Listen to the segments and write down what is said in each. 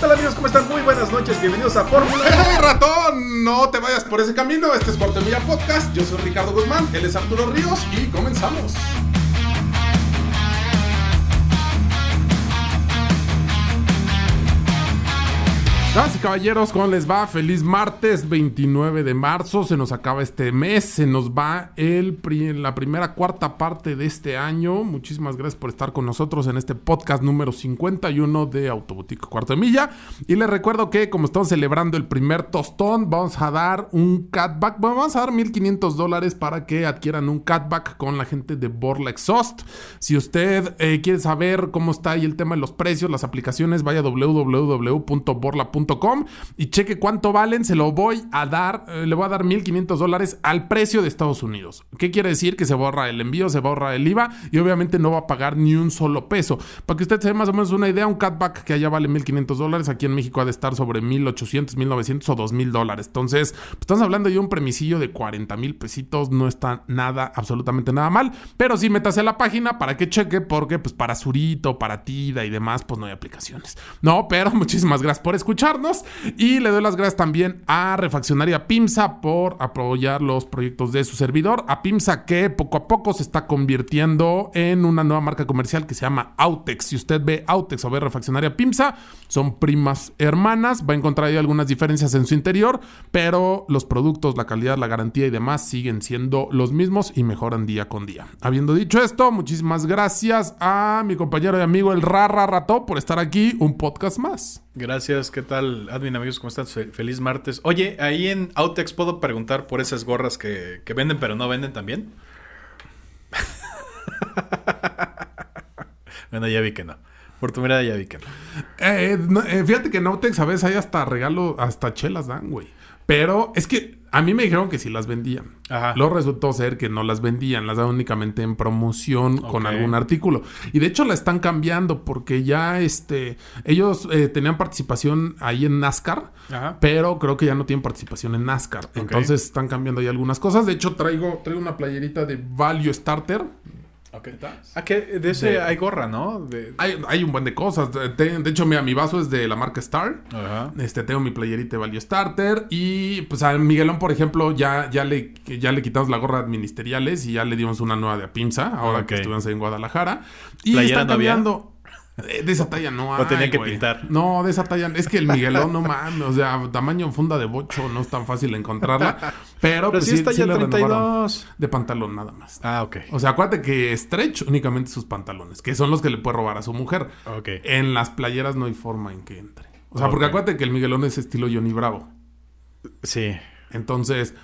¿Qué tal amigos? ¿Cómo están? Muy buenas noches. Bienvenidos a Fórmula. ¡Hey, ratón! No te vayas por ese camino. Este es Cortemilla Podcast. Yo soy Ricardo Guzmán. Él es Arturo Ríos. Y comenzamos. Damas caballeros, ¿cómo les va? Feliz martes 29 de marzo. Se nos acaba este mes. Se nos va el la primera cuarta parte de este año. Muchísimas gracias por estar con nosotros en este podcast número 51 de Autobotico Cuarto de Milla. Y les recuerdo que, como estamos celebrando el primer tostón, vamos a dar un catback. Vamos a dar 1500 dólares para que adquieran un catback con la gente de Borla Exhaust. Si usted eh, quiere saber cómo está ahí el tema de los precios, las aplicaciones, vaya a y cheque cuánto valen. Se lo voy a dar, eh, le voy a dar 1500 dólares al precio de Estados Unidos. ¿Qué quiere decir? Que se borra el envío, se borra el IVA y obviamente no va a pagar ni un solo peso. Para que usted se dé más o menos una idea, un catback que allá vale 1500 dólares, aquí en México ha de estar sobre 1800, 1900 o 2000 dólares. Entonces, estamos hablando de un premisillo de 40 mil pesitos. No está nada, absolutamente nada mal. Pero sí, métase a la página para que cheque, porque pues para Zurito, para Tida y demás, pues no hay aplicaciones. No, pero muchísimas gracias por Y le doy las gracias también a Refaccionaria Pimsa por apoyar los proyectos de su servidor. A Pimsa que poco a poco se está convirtiendo en una nueva marca comercial que se llama Autex. Si usted ve Autex o ve Refaccionaria Pimsa, son primas hermanas. Va a encontrar ahí algunas diferencias en su interior, pero los productos, la calidad, la garantía y demás siguen siendo los mismos y mejoran día con día. Habiendo dicho esto, muchísimas gracias a mi compañero y amigo el Rara Rato por estar aquí un podcast más. Gracias, ¿qué tal? Admin, amigos, ¿cómo están? Fe- Feliz martes. Oye, ahí en Autex puedo preguntar por esas gorras que, que venden pero no venden también. bueno, ya vi que no. Por tu mirada ya vi que no. Eh, no, eh, fíjate que en Autex a veces hay hasta regalo, hasta chelas dan, güey. Pero es que a mí me dijeron que sí las vendían. Ajá. Luego resultó ser que no las vendían, las daban únicamente en promoción con algún artículo. Y de hecho la están cambiando porque ya este ellos eh, tenían participación ahí en NASCAR, Ajá. pero creo que ya no tienen participación en NASCAR. Entonces están cambiando ahí algunas cosas. De hecho traigo, traigo una playerita de Value Starter. Ok. Ah, que de ese De- hay gorra, ¿no? De... Hay, hay un buen de cosas. De, de hecho, mira, mi vaso es de la marca Star. Ajá. Este, tengo mi playerita de Value Starter. Y pues a Miguelón, por ejemplo, ya, ya, le, ya le quitamos la gorra de ministeriales y ya le dimos una nueva de Apimsa, ahora que estuvimos ahí en Guadalajara. Y ¿Playera están cambiando. De esa talla no hay. ¿O tenían que pintar? No, de esa talla. Es que el Miguelón, no mames. O sea, tamaño funda de bocho, no es tan fácil encontrarla. Pero, Pero pues, sí está ya le renovaron. 32. De pantalón nada más. Ah, ok. O sea, acuérdate que stretch únicamente sus pantalones, que son los que le puede robar a su mujer. Ok. En las playeras no hay forma en que entre. O sea, porque acuérdate que el Miguelón es estilo Johnny Bravo. Sí. Entonces,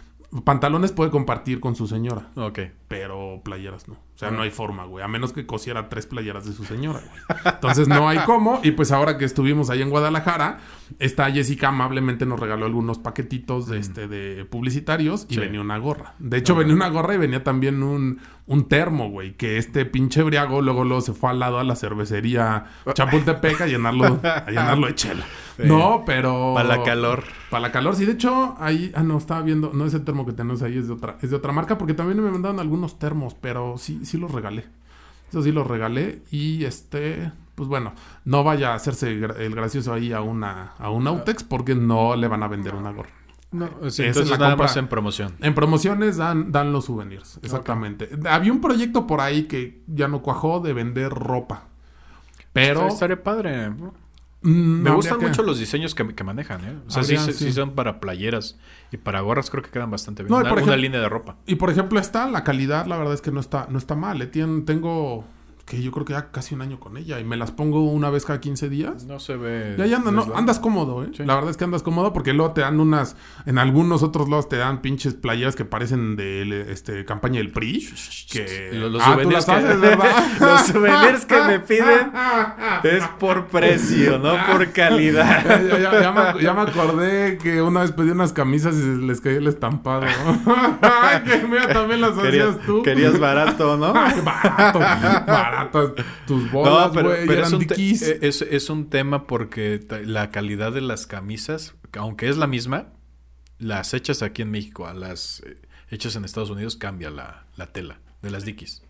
pantalones puede compartir con su señora, Ok. Pero playeras no. O sea, no hay forma, güey. A menos que cosiera tres playeras de su señora, güey. Entonces, no hay cómo. Y pues ahora que estuvimos ahí en Guadalajara, esta Jessica amablemente nos regaló algunos paquetitos de, este, de publicitarios y Sí. venía una gorra. De hecho, venía una gorra y venía también un, un termo, güey. Que este pinche briago luego, luego se fue al lado a la cervecería Chapultepec a llenarlo, a llenarlo de chela. No, pero... Para la calor. Para la calor, sí. De hecho, ahí... Ah, no, estaba viendo... No es el termo que tenemos ahí, es de otra, es de otra marca. Porque también me mandaron algunos termos, pero sí, sí los regalé. Eso sí los regalé. Y este... Pues bueno, no vaya a hacerse el gracioso ahí a una, a un Autex porque no le van a vender una gorra. No, sí, es entonces la nada compra. más en promoción. En promociones dan, dan los souvenirs, exactamente. Había un proyecto por ahí que ya no cuajó de vender ropa. Pero... Estaría padre. Mm, Me gustan que- mucho los diseños que, que manejan, ¿eh? O sea, sí, Habría, sí- sí sí. son para playeras y para gorras creo que quedan bastante bien. No, una ejemplo- línea de ropa. Y por ejemplo, esta, la calidad, la verdad es que no está, no está mal. eh. Tien- tengo, que yo creo que ya casi un año con ella y me las pongo una vez cada 15 días. No se ve. Ya, ya anda- no, andas cómodo, ¿eh? Sí. La verdad es que andas cómodo porque luego te dan unas. En algunos otros lados te dan pinches playeras que parecen de este, campaña del PRI. Que... Los, los Ah, tú souvenirs las que, haces, ¿verdad? los souvenirs que me piden es por precio, no por calidad. Ya, ya- ya me, ya me acordé que una vez pedí unas camisas y les cayó el estampado. Ay, que mira, también las hacías tú. querías barato, ¿no? Ay, barato, baratas tus bolas, No, pero, güey, pero eran es, un te- dickies. eh, es, es un tema porque la calidad de las camisas, aunque es la misma, las hechas aquí en México a las eh, hechas en Estados Unidos cambia la, la tela de las Dickies.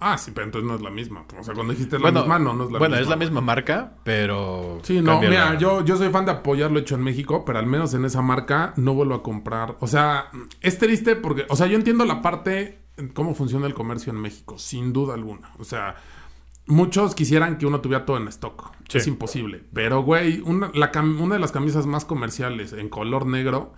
Ah, sí, pero entonces no es la misma. O sea, cuando dijiste la Bueno, misma, no, no es la bueno, misma. es la misma marca, pero... Sí, no, mira, la- yo, yo soy fan de apoyar lo hecho en México, pero al menos en esa marca no vuelvo a comprar. O sea, es triste porque, o sea, yo entiendo la parte, cómo funciona el comercio en México, sin duda alguna. O sea, muchos quisieran que uno tuviera todo en stock. Sí. Es imposible. Pero, güey, una, la cam- una de las camisas más comerciales en color negro,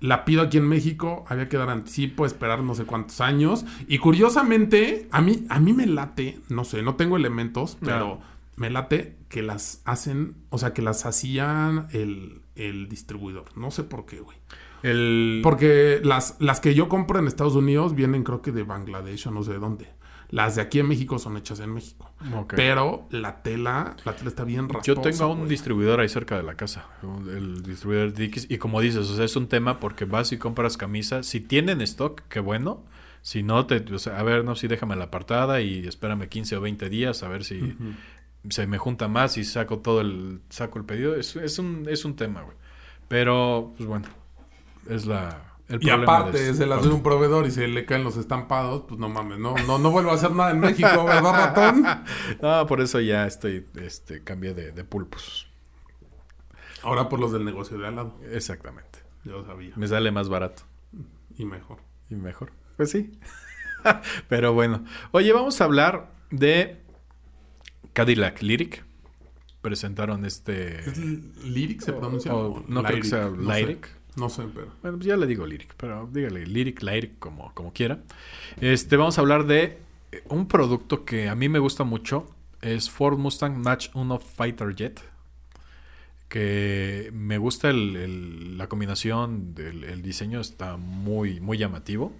la pido aquí en México, había que dar anticipo, esperar no sé cuántos años. Y curiosamente, a mí, a mí me late, no sé, no tengo elementos, pero me late que las hacen, o sea, que las hacían el, el distribuidor. No sé por qué, güey. El... Porque las, las que yo compro en Estados Unidos vienen creo que de Bangladesh o no sé de dónde. Las de aquí en México son hechas en México. Pero la tela, la tela está bien rasposa. Yo tengo a un distribuidor ahí cerca de la casa, el distribuidor Dickies, y como dices, o sea, es un tema porque vas y compras camisas, si tienen stock, qué bueno, si no, te, o sea, a ver, no, si déjame la apartada y espérame 15 o 20 días a ver si se me junta más y saco todo el, saco el pedido, es, es un, es un tema, güey. Pero, pues bueno, es la... El Y problema aparte, de- se las a un proveedor y se le caen los estampados, pues no mames, no, no, no vuelvo a hacer nada en México, ¿verdad, ratón? No, por eso ya estoy, este, cambié de, de pulpos. Ahora por los del negocio de al lado. Exactamente. Yo sabía. Me sale más barato. Y mejor. Y mejor. Pues sí. Pero bueno. Oye, vamos a hablar de Cadillac Lyric. Presentaron este. ¿Es Lyric se pronuncia? o- o no creo que sea No sé. No sé, pero. Bueno, pues ya le digo Lyric, pero dígale Lyric, Lyric, como, como quiera. Este, vamos a hablar de eh, un producto que a mí me gusta mucho. Es Ford Mustang Match 1 Fighter Jet. Que me gusta el- el- la combinación, del el diseño está muy, muy llamativo.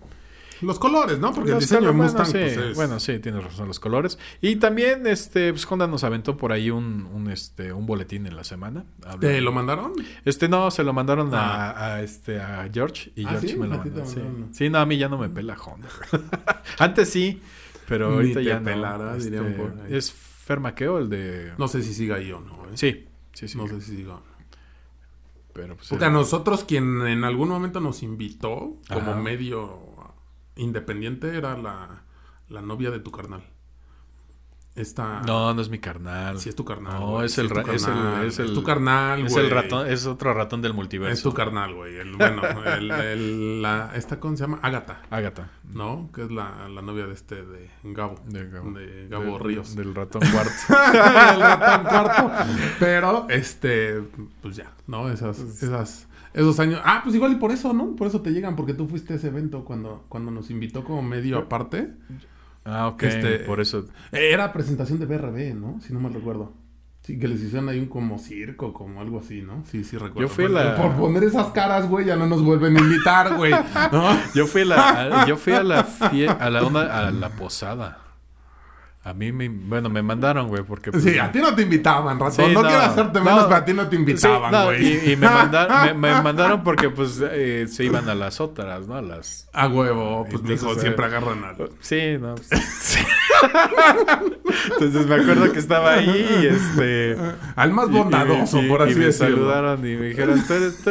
Los colores, ¿no? Porque el diseño de Mustang, bueno, sí, pues, es- bueno, sí, tienes razón, los colores. Y también, este, pues Honda nos aventó por ahí un, un, este, un boletín en la semana. ¿Te lo mandaron? Este no, se lo mandaron a, a, este, a George y Ah, George ¿sí? me lo ¿A ti te mandó. Sí. no, a mí ya no me pela Honda. Antes sí, pero Ni ahorita te ya no. pelará, Este, por ahí. es Fermaqueo el de... No sé si siga ahí o no, ¿eh? Sí, sí, sí. No sé si siga. Pero pues, Porque a nosotros quien en algún momento nos invitó como Ajá. medio independiente era la, la novia de tu carnal. Esta... No, no es mi carnal. Sí es tu carnal. No, es sí el, tu es el, carnal, es el- tu carnal, Es güey. el ratón, es otro ratón del multiverso. Es tu carnal, güey. El, bueno, el, la, esta, ¿cómo se llama? Ágata, Ágata. ¿no? Que es la, la novia de este, de Gabo. De Gabo, De Gabo Del- Ríos. Del ratón cuarto. el ratón cuarto. Pero, este, pues ya, ¿no? Esas, esas, esos años. Ah, pues igual y por eso, ¿no? Por eso te llegan, porque tú fuiste a ese evento cuando, cuando nos invitó como medio aparte. Ah, ok. Este, por eso. Eh, Era presentación de BRB, ¿no? Si no mal recuerdo. Sí, que les hicieron ahí un como circo, como algo así, ¿no? Sí, sí recuerdo. Yo fui a Por- la- Por poner esas caras, güey, ya no nos vuelven a invitar, güey. ¿No? Yo fui a la, a- yo fui a la fie- a la una- a la posada. A mí me, bueno, me mandaron, güey, porque pues, Sí, a ti no te invitaban, ratón. Sí, no, no. quiero hacerte No. menos, pero a ti no te Sí, invitaban, no, güey. y, y me, mandaron, me, me mandaron porque pues eh, se iban a las otras, ¿no? A las A huevo, pues mijo, eh, siempre agarran al... Sí, no. pues, sí. Entonces me acuerdo que estaba ahí y este. Al más bondadoso, y- por y así me decirlo. saludaron y me dijeron, ¿Tú, eres- tú,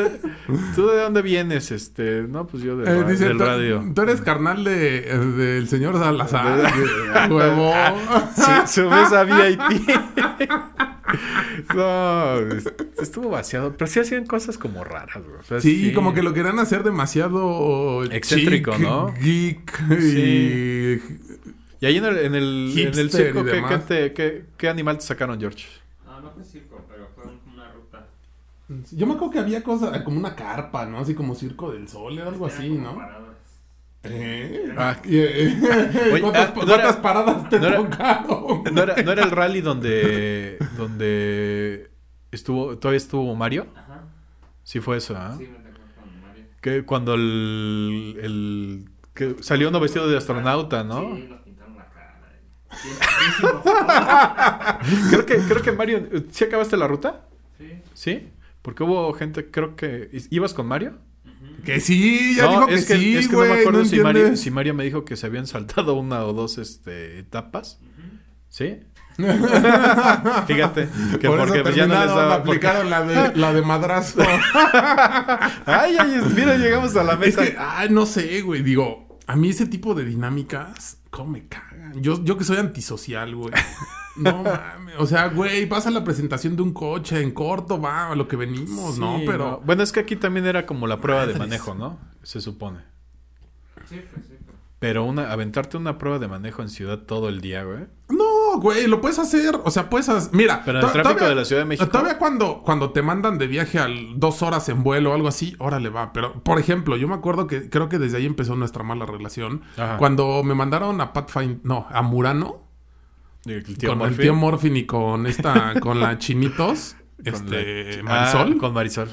tú de dónde vienes? Este, no, pues yo de, Eh, dice, del "Tú- radio. Tú eres carnal de, eh, del señor Salazar. de- a huevo. Sí, subes a VIP. no, es- estuvo vaciado. Pero sí hacían cosas como raras, güey. O sea, Sí, como que lo querían hacer demasiado... Excéntrico, chic, ¿no? Geek Sí. y... Y ahí en el, en el, en el Hipster circo, ¿qué, qué te- qué- qué animal te sacaron, George? No, no fue circo, pero fue un- una ruta. Yo me acuerdo que había cosas como una carpa, ¿no? Así como Circo del Sol, era algo así, ¿no? Paradas. Ah, eh, Oye, ¿Cuántas, ah, no cuántas era- paradas te no era- tocaron? ¿no, era, no era el rally donde, donde estuvo, todavía estuvo Mario? Ajá. Sí fue eso, ¿ah? Sí, me con Mario. Que cuando el, el- que salió uno vestido de astronauta, ¿no? Sí, nos pintaron la cara. y- Bien, Creo que, creo que Mario, ¿sí acabaste la ruta? Sí. ¿Sí? Porque hubo gente, creo que... ¿Ibas con Mario? Que sí, ya no, dijo que, es que, sí, es que güey. no me acuerdo si, Mario, entiendes? si Mario me dijo que se habían saltado una o dos este, etapas. ¿Sí? Fíjate, que Por porque pues, ya no les daba... porque- aplicaron la de, la de madrazo. Ay, ay, mira, llegamos a la es que, ay, no sé, güey. Digo, a mí ese tipo de dinámicas, ¿cómo me Yo, yo que soy antisocial, güey. No mames. O sea, güey, pasa la presentación de un coche en corto, va, a lo que venimos, ¿no? Sí, Pero. Bueno, es que aquí también era como la prueba de manejo, ¿no? Se supone. Sí, pues sí. pues. Pero una, aventarte una prueba de manejo en ciudad todo el día, güey. No, güey, lo puedes hacer. O sea, puedes hacer. Mira, Pero en el to- tráfico todavía- de la Ciudad de México. Todavía cuando, cuando te mandan de viaje a dos horas en vuelo o algo así, órale va. Pero, por ejemplo, yo me acuerdo que creo que desde ahí empezó nuestra mala relación. Ajá. Cuando me mandaron a Pathfinder, no, a Murano, El tío con el tío Morfin y con esta, con la Chinitos, este, la- Marisol. Ah, con Marisol.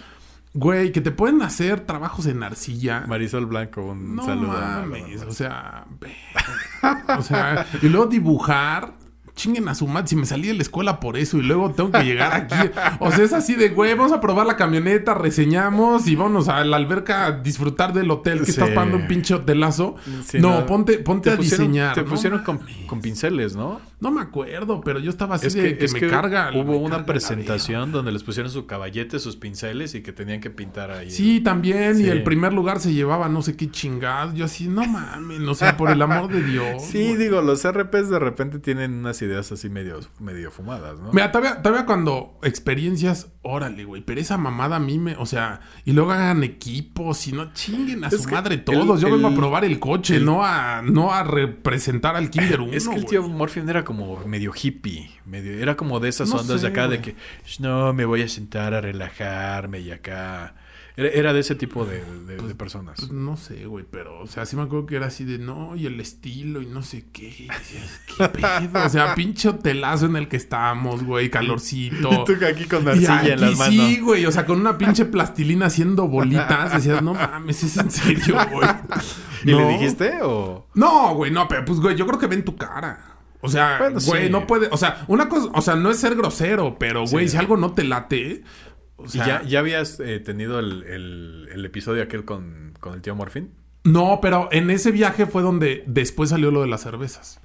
Güey, que te pueden hacer trabajos en arcilla. Marisol Blanco, un No saludo. mames, o sea, ve. o sea, y luego dibujar, chinguen a su madre, si me salí de la escuela por eso y luego tengo que llegar aquí. O sea, es así de, güey, vamos a probar la camioneta, reseñamos y vámonos a la alberca a disfrutar del hotel que Sí. estás pagando un pinche hotelazo. Sí, no, ponte, ponte Te a pusieron- diseñar. Te no pusieron con, con pinceles, ¿no? No me acuerdo, pero yo estaba así Es de que, que, es me que carga. hubo me una carga presentación donde les pusieron su caballete, sus pinceles y que tenían que pintar ahí. Sí, también. Sí. Y el primer lugar se llevaba no sé qué chingados. Yo así, no mames. O sea, por el amor de Dios. Sí, güey. digo, los RPs de repente tienen unas ideas así medio, medio fumadas, ¿no? Mira, todavía, todavía cuando experiencias, órale, güey, pero esa mamada a mí me, o sea, y luego hagan equipos y no chinguen a Es su madre el- todos. Yo vengo a el- probar el coche, el- no a no a representar al Kinder 1. Es que el tío Morphin era como medio hippie, medio, era como de esas No ondas de acá de que "Sh, no, me voy a sentar a relajarme y acá. Era, de ese tipo de, de- de personas. Pues no sé, güey, pero, o sea, sí me acuerdo que era así de no, y el estilo y no sé qué. y ¿Qué pedo? O sea, pinche hotelazo en el que estábamos, güey, calorcito. Tú aquí con Y arcilla en las manos. Sí, güey, o sea, con una pinche plastilina haciendo bolitas. Decías, no mames, es en serio, güey. ¿Y le dijiste o...? No, güey, no, pero pues, güey, yo creo que ven tu cara. O sea, Bueno, güey, sí. no puede. O sea, una cosa, o sea, no es ser grosero, pero, güey, Sí. si algo no te late. O ¿Y sea, ya, ya habías eh, tenido el, el- el episodio aquel con, con el tío Morfin? No, pero en ese viaje fue donde después salió lo de las cervezas.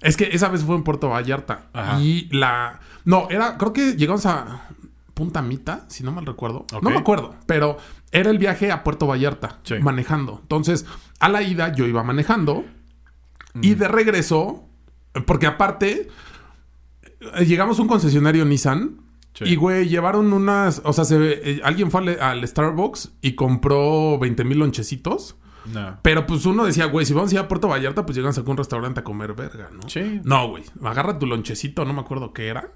Es que esa vez fue en Puerto Vallarta. Ajá. Y la. No, era. Creo que llegamos a Punta Mita, si no mal recuerdo. No me acuerdo, pero era el viaje a Puerto Vallarta, Sí. manejando. Entonces, a la ida yo iba manejando. Mm. Y de regreso, porque aparte, eh, llegamos a un concesionario Nissan. Sí. Y, güey, llevaron unas. O sea, se, eh, alguien fue al, al Starbucks y compró 20 mil lonchecitos. No. Pero pues uno decía, güey, si vamos a ir a Puerto Vallarta, pues llegan a un restaurante a comer verga, ¿no? Sí. No, güey. Agarra tu lonchecito, no me acuerdo qué era.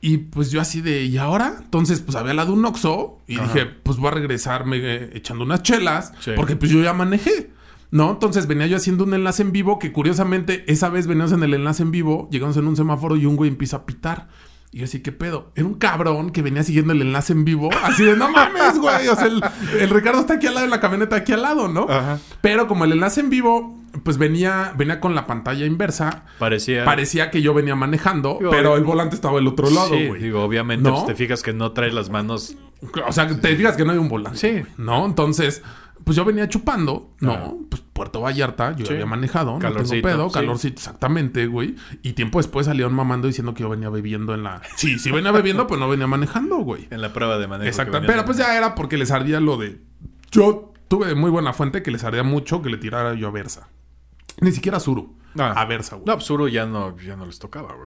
Y pues yo así de, ¿y ahora? Entonces, pues había al lado un Oxxo y dije, pues voy a regresarme eh, echando unas chelas, Sí. porque pues yo ya manejé. ¿No? Entonces venía yo haciendo un enlace en vivo que curiosamente esa vez veníamos en el enlace en vivo, llegamos en un semáforo y un güey empieza a pitar. Y yo así, ¿qué pedo? Era un cabrón que venía siguiendo el enlace en vivo. Así de, no mames, güey. O sea, el, el Ricardo está aquí al lado y la camioneta aquí al lado, ¿no? Ajá. Pero como el enlace en vivo, pues venía, venía con la pantalla inversa. Parecía... Parecía que yo venía manejando, Digo, pero el volante estaba del otro lado, Sí, güey. digo, obviamente ¿No? pues, te fijas que no traes las manos... O sea, te digas que no hay un volante. Sí. ¿No? Entonces, pues yo venía chupando, ¿no? Pues Puerto Vallarta, yo Sí. había manejado, no Calorcito, tengo pedo, sí. calorcito, exactamente, güey. Y tiempo después salieron mamando diciendo que yo venía bebiendo en la. Sí, sí venía bebiendo, pues no venía manejando, güey. En la prueba de manejo. Venías Pero pues ya era porque les ardía lo de. Yo tuve muy buena fuente que les ardía mucho que le tirara yo a Versa. Ni siquiera a Zuru. Ah. A Versa, güey. No, Absuro ya no, ya no les tocaba, güey.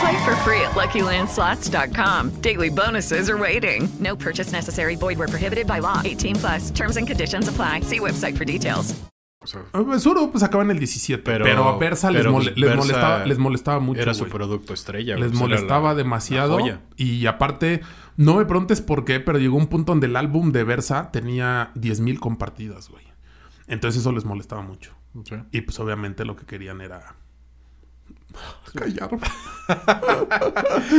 Play for free at LuckyLandSlots.com. Daily bonuses are waiting. No purchase necessary. Void were prohibited by law. 18 plus. Terms and conditions apply. See website for details. O sea, Eh, Zuru pues acaba en el 17, pero, Pero- a Versa les, pero, pues, les Versa molestaba, les molestaba mucho. era su güey. producto estrella. güey. Les Pues molestaba la- demasiado. la. Y aparte, no me preguntes por qué, pero llegó un punto donde el álbum de Versa tenía 10.000 compartidas, güey. Entonces eso les molestaba mucho. Sí. Y pues obviamente lo que querían era callar.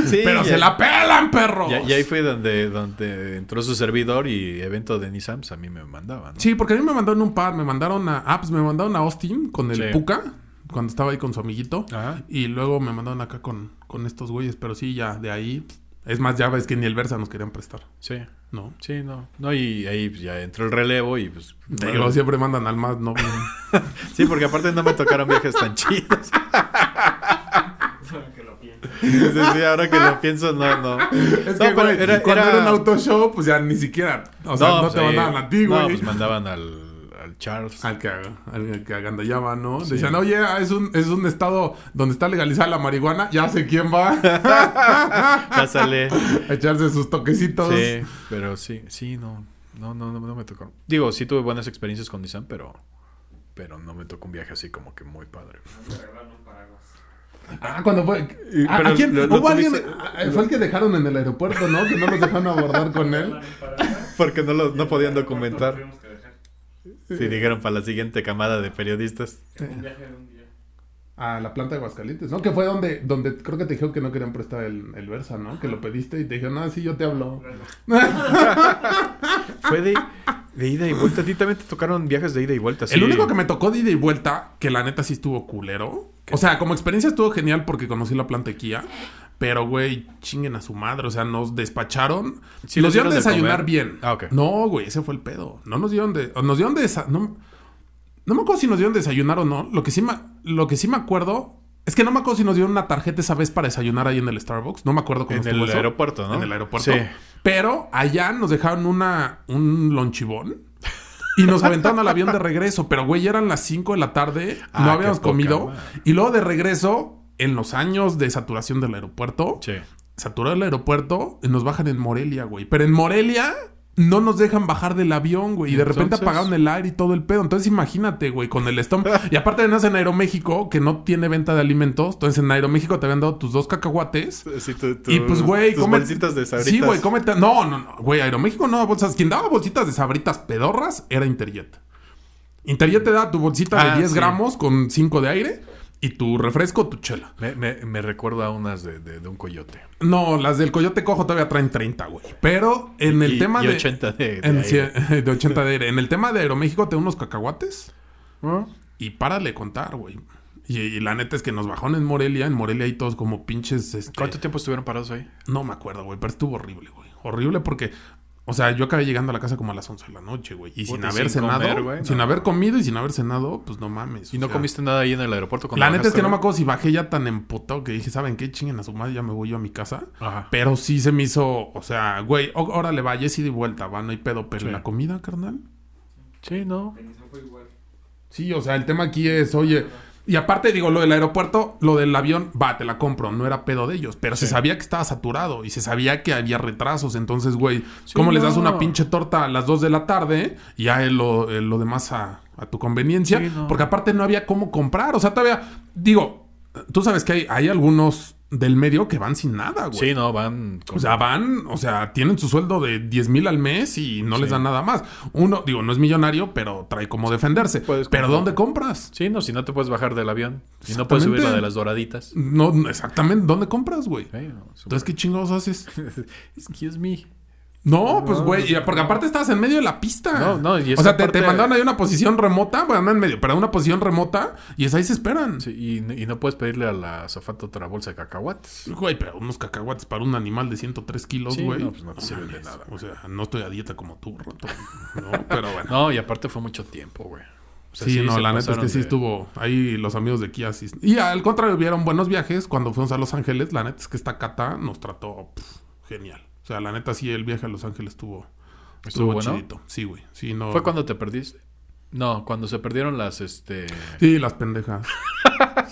Sí, pero se la pelan, perros. Y, y ahí fue donde, donde entró su servidor y evento de Nissan, pues a mí me mandaban. ¿no? Sí, porque a mí me mandaron un par. Me mandaron a... Pues me mandaron a Austin con el Sí. Puka. Cuando estaba ahí con su amiguito. Ajá. Y luego me mandaron acá con, con estos güeyes. Pero sí, ya de ahí... Es más, ya ves que ni el Versa nos querían prestar. Sí. ¿No? Sí, no. No, y ahí pues, ya entró el relevo y pues. Te bueno, digo, siempre mandan al más, ¿no? Sí, porque aparte no me tocaron viajes tan chidos. que lo pienso. Sí, sí, ahora que lo pienso, no, no. Es No, que, pero güey, era- cuando era- era un auto show, pues ya ni siquiera. O sea, no, pues, te ahí- mandaban a ti, güey. No, pues mandaban al Charles. Al que, al que agandallaba, ¿no? Sí. Decían, oye, es un, es un estado donde está legalizada la marihuana, ya sé quién va Pásale. a echarse sus toquecitos. Sí, pero sí, sí, no. No, no, no, no me tocó. Digo, sí tuve buenas experiencias con Nissan, pero. Pero no me tocó un viaje así como que muy padre. Me regalaron un paraguas. Ah, cuando fue. ¿A, quién? lo- lo Hubo alguien. tuviste- ah, Fue el que dejaron en el aeropuerto, ¿no? Que no los dejaron abordar con él. Porque no, lo, no podían documentar. Sí, dijeron para la siguiente camada de periodistas. Un viaje de un día. A la planta de Aguascalientes, ¿no? Que fue donde, donde creo que te dijeron que no querían prestar el, el Versa, ¿no? Que lo pediste y te dijeron, ah, sí, yo te hablo. Fue de, de ida y vuelta. A ti también te tocaron viajes de ida y vuelta. El único que me tocó de ida y vuelta, que la neta sí estuvo culero. O sea, como experiencia estuvo genial porque conocí la planta de Kia. Pero, güey, chinguen a su madre. O sea, nos despacharon. Sí, nos dieron de desayunar comer. bien. Ah, ok. No, güey, ese fue el pedo. No nos dieron de. Nos dieron de. No, no me acuerdo si nos dieron de desayunar o no. Lo que sí me, lo que sí me acuerdo. Es que no me acuerdo si nos dieron una tarjeta esa vez para desayunar ahí en el Starbucks. No me acuerdo cómo En estuvo el eso. aeropuerto, ¿no? En el aeropuerto. Sí. Pero allá nos dejaron una, un lonchibón. Y nos aventaron al avión de regreso. Pero, güey, eran las 5 de la tarde. Ah, no habíamos poca comido. Y luego de regreso, en los años de saturación del aeropuerto, Sí. saturado el aeropuerto, y nos bajan en Morelia, güey. Pero en Morelia no nos dejan bajar del avión, güey. Y de repente apagaron el aire y todo el pedo. Entonces imagínate, güey, con el estómago. y aparte de en Aeroméxico, que no tiene venta de alimentos. Entonces en Aeroméxico te habían dado tus dos cacahuates. Sí, tu- tu- Y pues, güey, tus come- bolsitas de sabritas. Sí, güey, cómete. No, no, no. Güey, Aeroméxico no daba bolsas. Quien daba bolsitas de sabritas pedorras era Interjet. Interjet te da tu bolsita Ah, de 10 sí. gramos con 5 de aire y tu refresco, tu chela. Me, me, me recuerda a unas de, de, de un coyote. No, las del Coyote Cojo todavía traen 30, güey. Pero en el Y- tema y de. 80 de- en aire. de 80 de aire. En el tema de Aeroméxico te unos cacahuates ¿No? y párale contar, güey. Y, y la neta es que nos bajaron en Morelia. En Morelia hay todos como pinches. Este, ¿Cuánto tiempo estuvieron parados ahí? No me acuerdo, güey, pero estuvo horrible, güey. Horrible porque, o sea, yo acabé llegando a la casa como a las 11 de la noche, güey. Y sin Puta, haber sin cenado, comer, güey, sin no. haber comido y sin haber cenado, pues no mames. ¿Y no sea, comiste nada ahí en el aeropuerto? cuando La neta es que no me acuerdo si bajé ya tan emputado que dije, ¿saben qué? Chinguen a su madre, ya me voy yo a mi casa. Ajá. Pero sí se me hizo, o sea, güey, ó- órale, va, ya sí de vuelta, va, no hay pedo. Pero Sí. la comida, carnal. Sí, no. Benizón fue igual. Sí, o sea, el tema aquí es, oye, y aparte digo, lo del aeropuerto, lo del avión, va, te la compro, no era pedo de ellos, pero se sabía que estaba saturado y se sabía que había retrasos, entonces, güey, ¿cómo les das una pinche torta a las 2 de la tarde y ya lo, lo demás a, a tu conveniencia? Sí, no. Porque aparte no había cómo comprar, o sea, todavía, digo, tú sabes que hay, hay algunos del medio que van sin nada, güey. Sí, no, van... con- O sea, van, o sea, tienen su sueldo de 10 mil al mes y no les dan nada más. Uno, digo, no es millonario, pero trae como defenderse. Puedes pero. ¿dónde compras? Sí, no, si no te puedes bajar del avión. Y no puedes subir la de las doraditas. No, no, exactamente, ¿dónde compras, güey? Sí, no, Entonces, ¿qué chingados haces? Excuse me. No, pues, güey, y- porque aparte estabas en medio de la pista. No, no, y O sea, te, te parte- mandaron ahí una posición remota, bueno, no en medio, pero una posición remota y es ahí se esperan. Sí, y, y no puedes pedirle a la azafata otra bolsa de cacahuates. Güey, pero unos cacahuates para un animal de 103 kilos, Sí, güey. no, pues no te sirven de nada, O sea, no estoy a dieta como tú, rato. No, pero bueno. No, y aparte fue mucho tiempo, güey. O sea, sí, no, la neta es que sí estuvo ahí los amigos de Kia. sí- Y al contrario, vieron buenos viajes cuando fuimos a Los Ángeles. La neta es que esta cata nos trató genial. O sea, la neta sí, el viaje a Los Ángeles estuvo, ¿Estuvo bueno? chidito. Sí, güey. Sí, no. ¿Fue cuando te perdiste? No, cuando se perdieron las, este... Sí, las pendejas.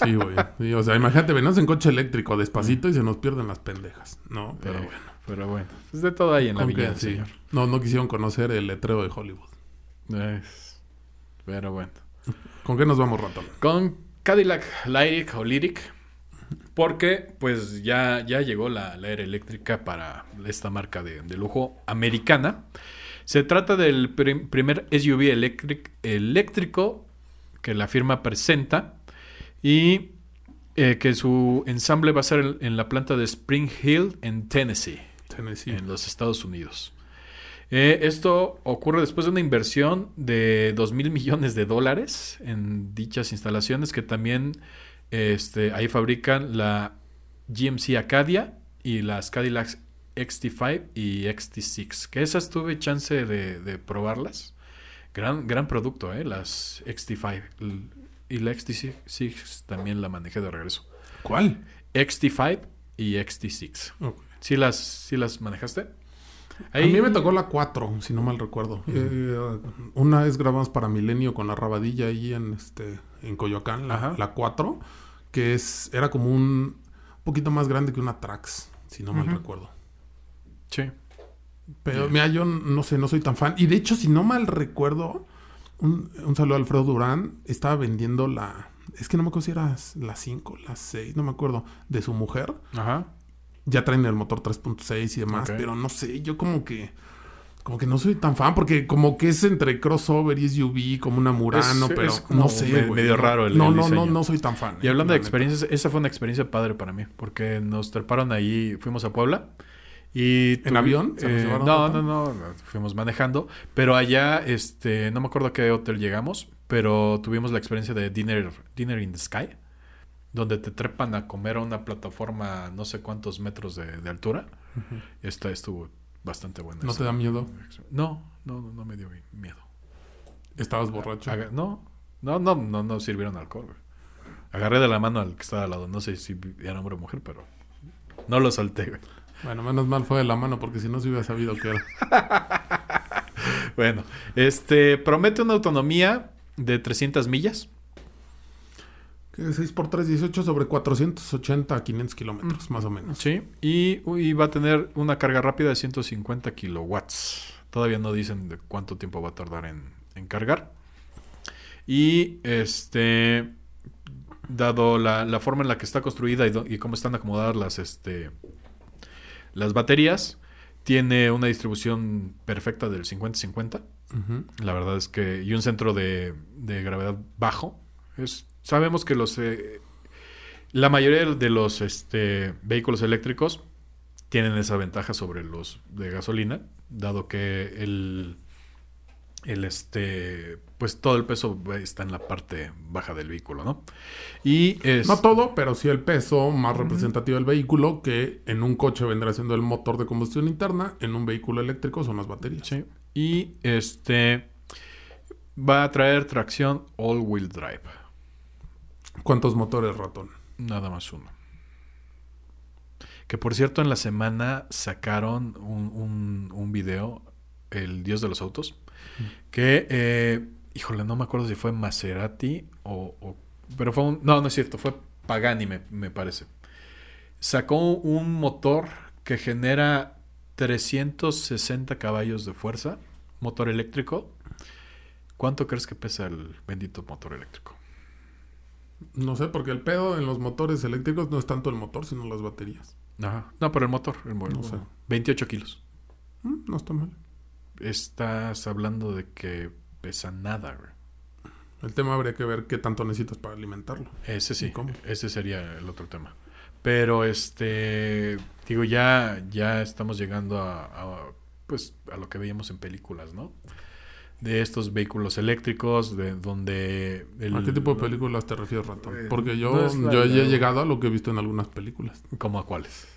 Sí, güey. Sí, o sea, imagínate, venimos en coche eléctrico despacito y se nos pierden las pendejas. No, pero eh, bueno. Pero bueno, es de todo ahí en la vida, sí. señor. No, no quisieron conocer el letrero de Hollywood. Es- Pero bueno. ¿Con qué nos vamos, ratón? Con Cadillac Lyric o Lyric. Porque pues ya, ya llegó la, la era eléctrica para esta marca de, de lujo americana. Se trata del prim- primer SUV electric- eléctrico que la firma presenta y eh, que su ensamble va a ser en- en la planta de Spring Hill en Tennessee Tennessee. en los Estados Unidos. Eh, esto ocurre después de una inversión de 2 mil millones de dólares en dichas instalaciones que también este, ahí fabrican la GMC Acadia y las Cadillac XT5 y XT6. Que esas tuve chance de, de probarlas. Gran, gran producto, ¿eh? Las XT5. L- Y la XT6 también la manejé de regreso. ¿Cuál? XT5 y XT6. Ok. ¿Sí las, sí las manejaste? A mí me tocó la 4, si no mal recuerdo. Eh, una vez grabamos para Milenio con la rabadilla ahí en este en Coyoacán, la, la 4, que es era como un poquito más grande que una Trax, si no mal recuerdo. Sí. Pero mira, yo no sé, no soy tan fan. Y de hecho, si no mal recuerdo, un, un saludo a Alfredo Durán, estaba vendiendo la... Es que no me acuerdo si era la 5, la 6, no me acuerdo, de su mujer. Ajá. Ya traen el motor 3.6 y demás, pero no sé, yo como que... Como que no soy tan fan, porque como que es entre crossover y SUV, como una Murano, Es- pero es como no sé, medio no- raro el- no, el no, no, no soy tan fan. Y eh, hablando la de neta. experiencias, esa fue una experiencia padre para mí, porque nos treparon ahí, fuimos a Puebla. Y ¿En tuvi- avión? ¿Se los eh, no, Rafa? no, no, fuimos manejando, pero allá, este, no me acuerdo a qué hotel llegamos, pero tuvimos la experiencia de Dinner, Dinner in the Sky, donde te trepan a comer a una plataforma no sé cuántos metros de, de altura. Esta estuvo bastante buena. ¿No esa. te da miedo? No, no, no, no me dio miedo. ¿Estabas borracho? Aga- no, no, no, no, no sirvieron alcohol. güey. Agarré de la mano al que estaba al lado. No sé si era hombre o mujer, pero no lo solté. güey. Bueno, menos mal fue de la mano, porque si no se hubiera sabido que era. Bueno, este promete una autonomía de 300 millas. Que 6 por 3, 18 sobre 480 a 500 kilómetros, más o menos. Sí. Y, y va a tener una carga rápida de 150 kilowatts. Todavía no dicen de cuánto tiempo va a tardar en, en cargar. Y este. Dado la, la forma en la que está construida y, do- y cómo están acomodadas las, este, las baterías, tiene una distribución perfecta del 50-50. Ujú. La verdad es que. Y un centro de, de gravedad bajo. Es, sabemos que los. eh, la mayoría de los este, vehículos eléctricos tienen esa ventaja sobre los de gasolina, dado que el. El este. Pues todo el peso está en la parte baja del vehículo, ¿no? Y es. No todo, pero sí el peso más representativo del vehículo, que en un coche vendrá siendo el motor de combustión interna, en un vehículo eléctrico son las baterías. Sí. Y este. Va a traer tracción all-wheel drive. ¿Cuántos motores, ratón? Nada más uno. Que por cierto, en la semana sacaron un, un, un video, El Dios de los Autos, que, eh, híjole, no me acuerdo si fue Maserati o, o- Pero fue un... No, no es cierto, fue Pagani, me, me parece. Sacó un motor que genera 360 caballos de fuerza, motor eléctrico. ¿Cuánto crees que pesa el bendito motor eléctrico? No sé, porque el pedo en los motores eléctricos no es tanto el motor, sino las baterías. Ajá. No, pero el motor. El mo- No sé. 28 kilos. Mm, no está mal. Estás hablando de que pesa nada, güey. El tema habría que ver qué tanto necesitas para alimentarlo. Ese sí, ese sería el otro tema. Pero este, digo, ya, ya estamos llegando a, a, pues, a lo que veíamos en películas, ¿no? De estos vehículos eléctricos, de donde... el- ¿A qué tipo de películas te refieres, ratón? Eh, Porque yo, no es la- yo ya he llegado a lo que he visto en algunas películas. ¿Cómo a cuáles?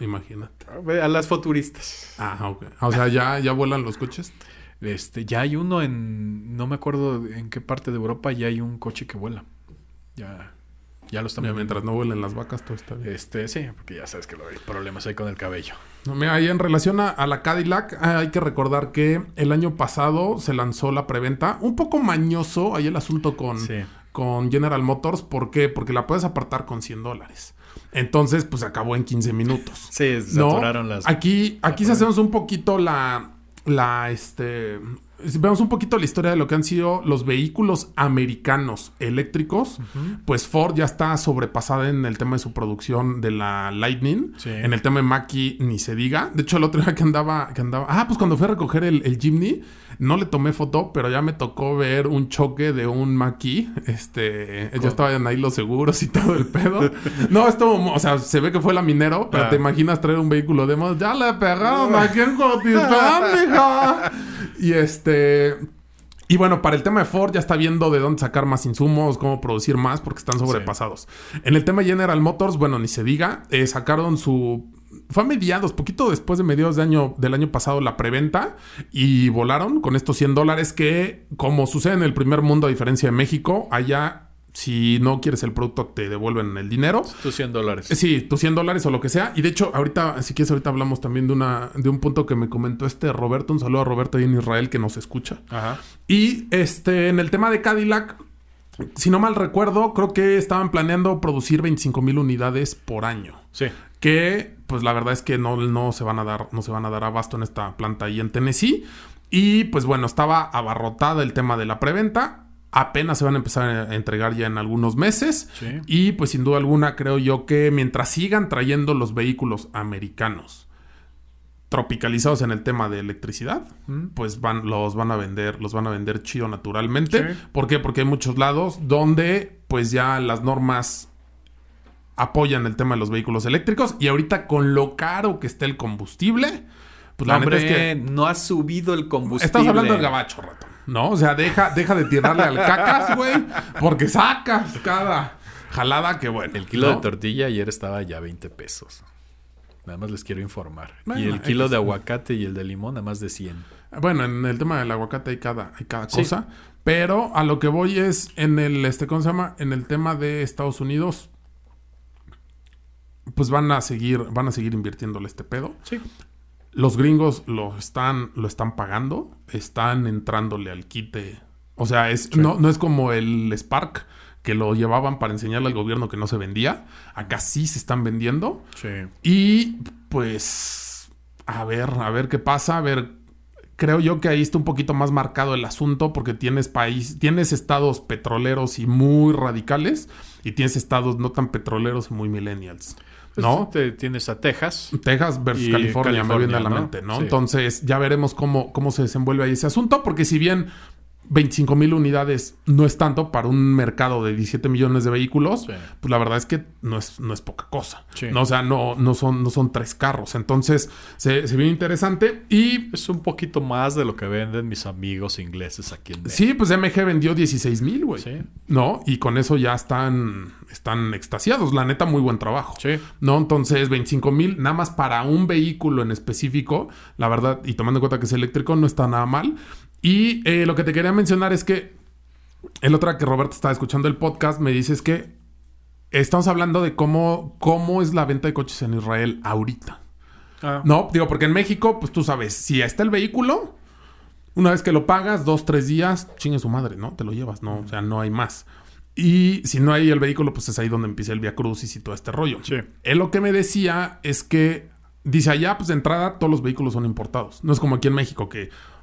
Imagínate. A las futuristas. Ah, ok. O sea, ¿ya, ya vuelan los coches. Este, ya hay uno en, no me acuerdo en qué parte de Europa, ya hay un coche que vuela. Ya, Ya lo están mientras no vuelen las vacas, todo está bien. Este, sí, porque ya sabes que lo- hay problemas ahí con el cabello. No, mira, ahí en relación a, a la Cadillac, ah, hay que recordar que el año pasado se lanzó la preventa. Un poco mañoso ahí el asunto con, Sí. con General Motors. ¿Por qué? Porque la puedes apartar con 100 dólares. Entonces, pues acabó en 15 minutos. Sí, ¿no? saturaron las... Aquí, aquí si hacemos un poquito la, la, este, si vemos un poquito la historia de lo que han sido los vehículos americanos eléctricos, pues Ford ya está sobrepasada en el tema de su producción de la Lightning, Sí. en el tema de Mackie ni se diga. De hecho, el otro día que andaba, que andaba, ah, pues cuando fui a recoger el, el Jimny, no le tomé foto, pero ya me tocó ver un choque de un Mackie, este, ya estaban ahí los seguros y todo el pedo. No, esto, o sea, se ve que fue la minero, pero Ah. te imaginas traer un vehículo de moda. Ya le pegaron aquí en Cotitlán, mija. Y este. Y bueno, para el tema de Ford ya está viendo de dónde sacar más insumos, cómo producir más, porque están sobrepasados. En el tema de General Motors, bueno, ni se diga, eh, sacaron su... Fue a mediados, poquito después de mediados de año, del año pasado, la preventa y volaron con estos 100 dólares que, como sucede en el primer mundo, a diferencia de México, allá, si no quieres el producto, te devuelven el dinero. Tus 100 dólares. Eh, Sí, tus 100 dólares o lo que sea. Y de hecho, ahorita, si quieres, ahorita hablamos también de una de un punto que me comentó este Roberto. Un saludo a Roberto ahí en Israel que nos escucha. Ajá. Y este, en el tema de Cadillac, si no mal recuerdo, creo que estaban planeando producir 25 mil unidades por año. Sí. Que, pues la verdad es que no, no se van a dar, no se van a dar abasto en esta planta ahí en Tennessee. Y pues bueno, estaba abarrotada el tema de la preventa. Apenas se van a empezar a entregar ya en algunos meses. Sí. Y pues sin duda alguna creo yo que mientras sigan trayendo los vehículos americanos tropicalizados en el tema de electricidad, pues van, los van a vender, los van a vender chido naturalmente. Sí. ¿Por qué? Porque hay muchos lados donde pues ya las normas apoyan el tema de los vehículos eléctricos y ahorita con lo caro que está el combustible, pues la Hombre, neta es que no ha subido el combustible. Estamos hablando del gabacho, ratón. ¿No? O sea, deja, deja de tirarle al cacas, güey. Porque sacas cada jalada que bueno. El kilo ¿no? de tortilla ayer estaba ya 20 pesos. Nada más les quiero informar. Bueno, y el kilo de aguacate y el de limón, nada más de 100. Bueno, en el tema del aguacate hay cada, hay cada Sí. cosa. Pero a lo que voy es en el, este, ¿cómo se llama? En el tema de Estados Unidos. Pues van a seguir, van a seguir invirtiéndole este pedo. Sí. Los gringos lo están, lo están pagando, están entrándole al quite. O sea, es, no, no es como el Spark que lo llevaban para enseñarle al gobierno que no se vendía. Acá sí se están vendiendo. Sí. Y pues, a ver, a ver qué pasa, a ver. Creo yo que ahí está un poquito más marcado el asunto porque tienes país, tienes estados petroleros y muy radicales y tienes estados no tan petroleros y muy millennials, Pues ¿no? te- tienes a Texas. Texas versus Y California, me viene a la California, ¿no? mente, ¿no? Sí. Entonces ya veremos cómo, cómo se desenvuelve ahí ese asunto, porque si bien 25 mil unidades no es tanto para un mercado de 17 millones de vehículos, Sí. pues la verdad es que no es, no es poca cosa. Sí. ¿no? O sea, no, no, son, no son tres carros. Entonces se, se ve interesante y... Es un poquito más de lo que venden mis amigos ingleses aquí en México. Sí, pues MG vendió 16 mil, güey. Sí. ¿No? Y con eso ya están, están extasiados. La neta, muy buen trabajo. Sí. ¿no? Entonces, 25 mil, nada más para un vehículo en específico, la verdad, y tomando en cuenta que es eléctrico, no está nada mal. Y eh, lo que te quería mencionar es que el otro que Roberto estaba escuchando el podcast, me dices que estamos hablando de cómo, cómo es la venta de coches en Israel ahorita. Ah, No, digo, porque en México, pues tú sabes, si está el vehículo, una vez que lo pagas, dos, tres días, chingue su madre, ¿no? Te lo llevas, ¿no? O sea, no hay más. Y si no hay el vehículo, pues es ahí donde empieza el Via Crucis y todo este rollo. Sí. Él lo que me decía es que, dice allá, pues de entrada, todos los vehículos son importados. No es como aquí en México, que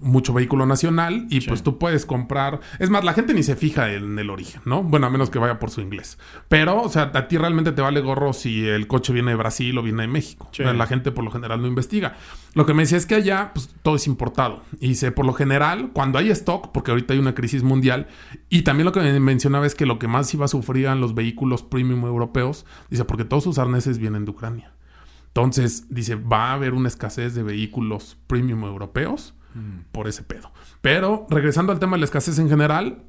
Mucho vehículo nacional y pues tú puedes comprar. Es más, la gente ni se fija en el origen, ¿no? Bueno, a menos que vaya por su inglés. Pero, o sea, a ti realmente te vale gorro si el coche viene de Brasil o viene de México. Sí. La gente por lo general no investiga. Lo que me decía es que allá, pues todo es importado. Y dice, por lo general, cuando hay stock, porque ahorita hay una crisis mundial, y también lo que me mencionaba es que lo que más iba a sufrir eran los vehículos premium europeos, dice, porque todos sus arneses vienen de Ucrania. Entonces, dice, va a haber una escasez de vehículos premium europeos por ese pedo. Pero, regresando al tema de la escasez en general,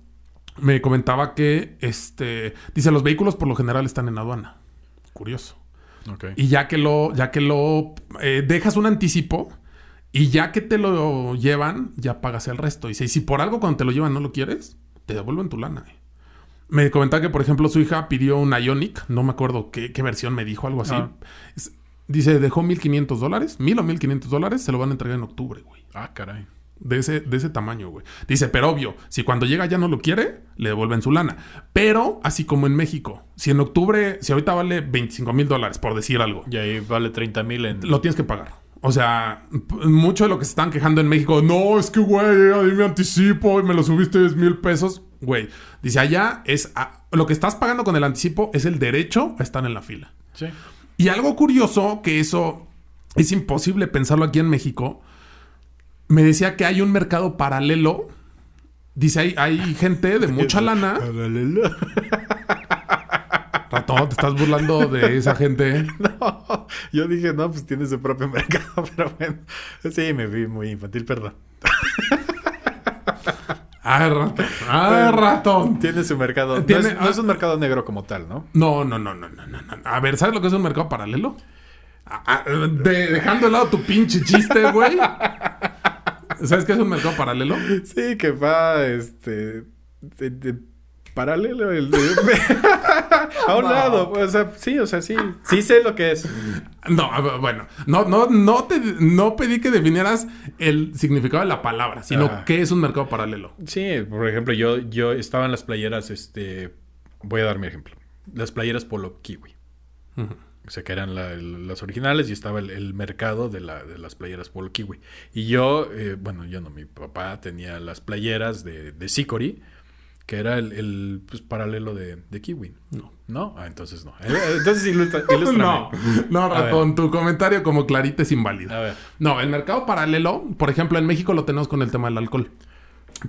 me comentaba que, este, dice, los vehículos por lo general están en aduana. Curioso. Ok. Y ya que lo, ya que lo eh, dejas un anticipo y ya que te lo llevan, ya pagas el resto. Y si, si por algo cuando te lo llevan no lo quieres, te devuelven tu lana. eh. Me comentaba que, por ejemplo, su hija pidió un Ionic, no me acuerdo qué, qué versión me dijo, algo así. Ah. Dice, dejó 1500 dólares, 1000 o 1500 dólares, se lo van a entregar en octubre, güey. Ah, caray. De ese, de ese tamaño, güey. Dice, pero obvio, si cuando llega ya no lo quiere, le devuelven su lana. Pero, así como en México, si en octubre, si ahorita vale 25 mil dólares, por decir algo, Y ahí vale 30 mil en... lo tienes que pagar. O sea, mucho de lo que se están quejando en México, no, es que, güey, ahí me anticipo y me lo subiste 10 mil pesos. Güey, dice, allá es, a- lo que estás pagando con el anticipo es el derecho a estar en la fila. Sí. Y algo curioso, que eso es imposible pensarlo aquí en México, me decía que hay un mercado paralelo. Dice, hay, hay gente de mucha lana. Ratón, te estás burlando de esa gente. No, yo dije, no, pues tiene su propio mercado, pero bueno. Sí, me vi muy infantil, perdón. Ay, ratón. Ay, ratón. Tiene su mercado. No Tiene- es, no es un mercado negro como tal, ¿no? No, no, no, no, no, no. A ver, ¿sabes lo que es un mercado paralelo? Ah, ah, de- dejando de lado tu pinche chiste, güey. ¿Sabes qué es un mercado paralelo? Sí, que va, este... de- de paralelo el de- a un lado o sea sí o sea sí sí sé lo que es No, bueno, no, no, no te no pedí que definieras el significado de la palabra, sino Ajá. qué es un mercado paralelo. sí por ejemplo yo yo estaba en las playeras este voy a dar mi ejemplo las playeras polo kiwi o sea que eran la- el- las originales y estaba el, el mercado de, la, de las playeras polo kiwi y yo eh, bueno yo no mi papá tenía las playeras de, de Sicori que era el, el, pues, paralelo de, de kiwi No. no ah entonces no Eh, entonces ilustra. No, no, ratón, tu comentario como clarita es inválido. A ver. No, el mercado paralelo, por ejemplo, en México lo tenemos con el tema del alcohol.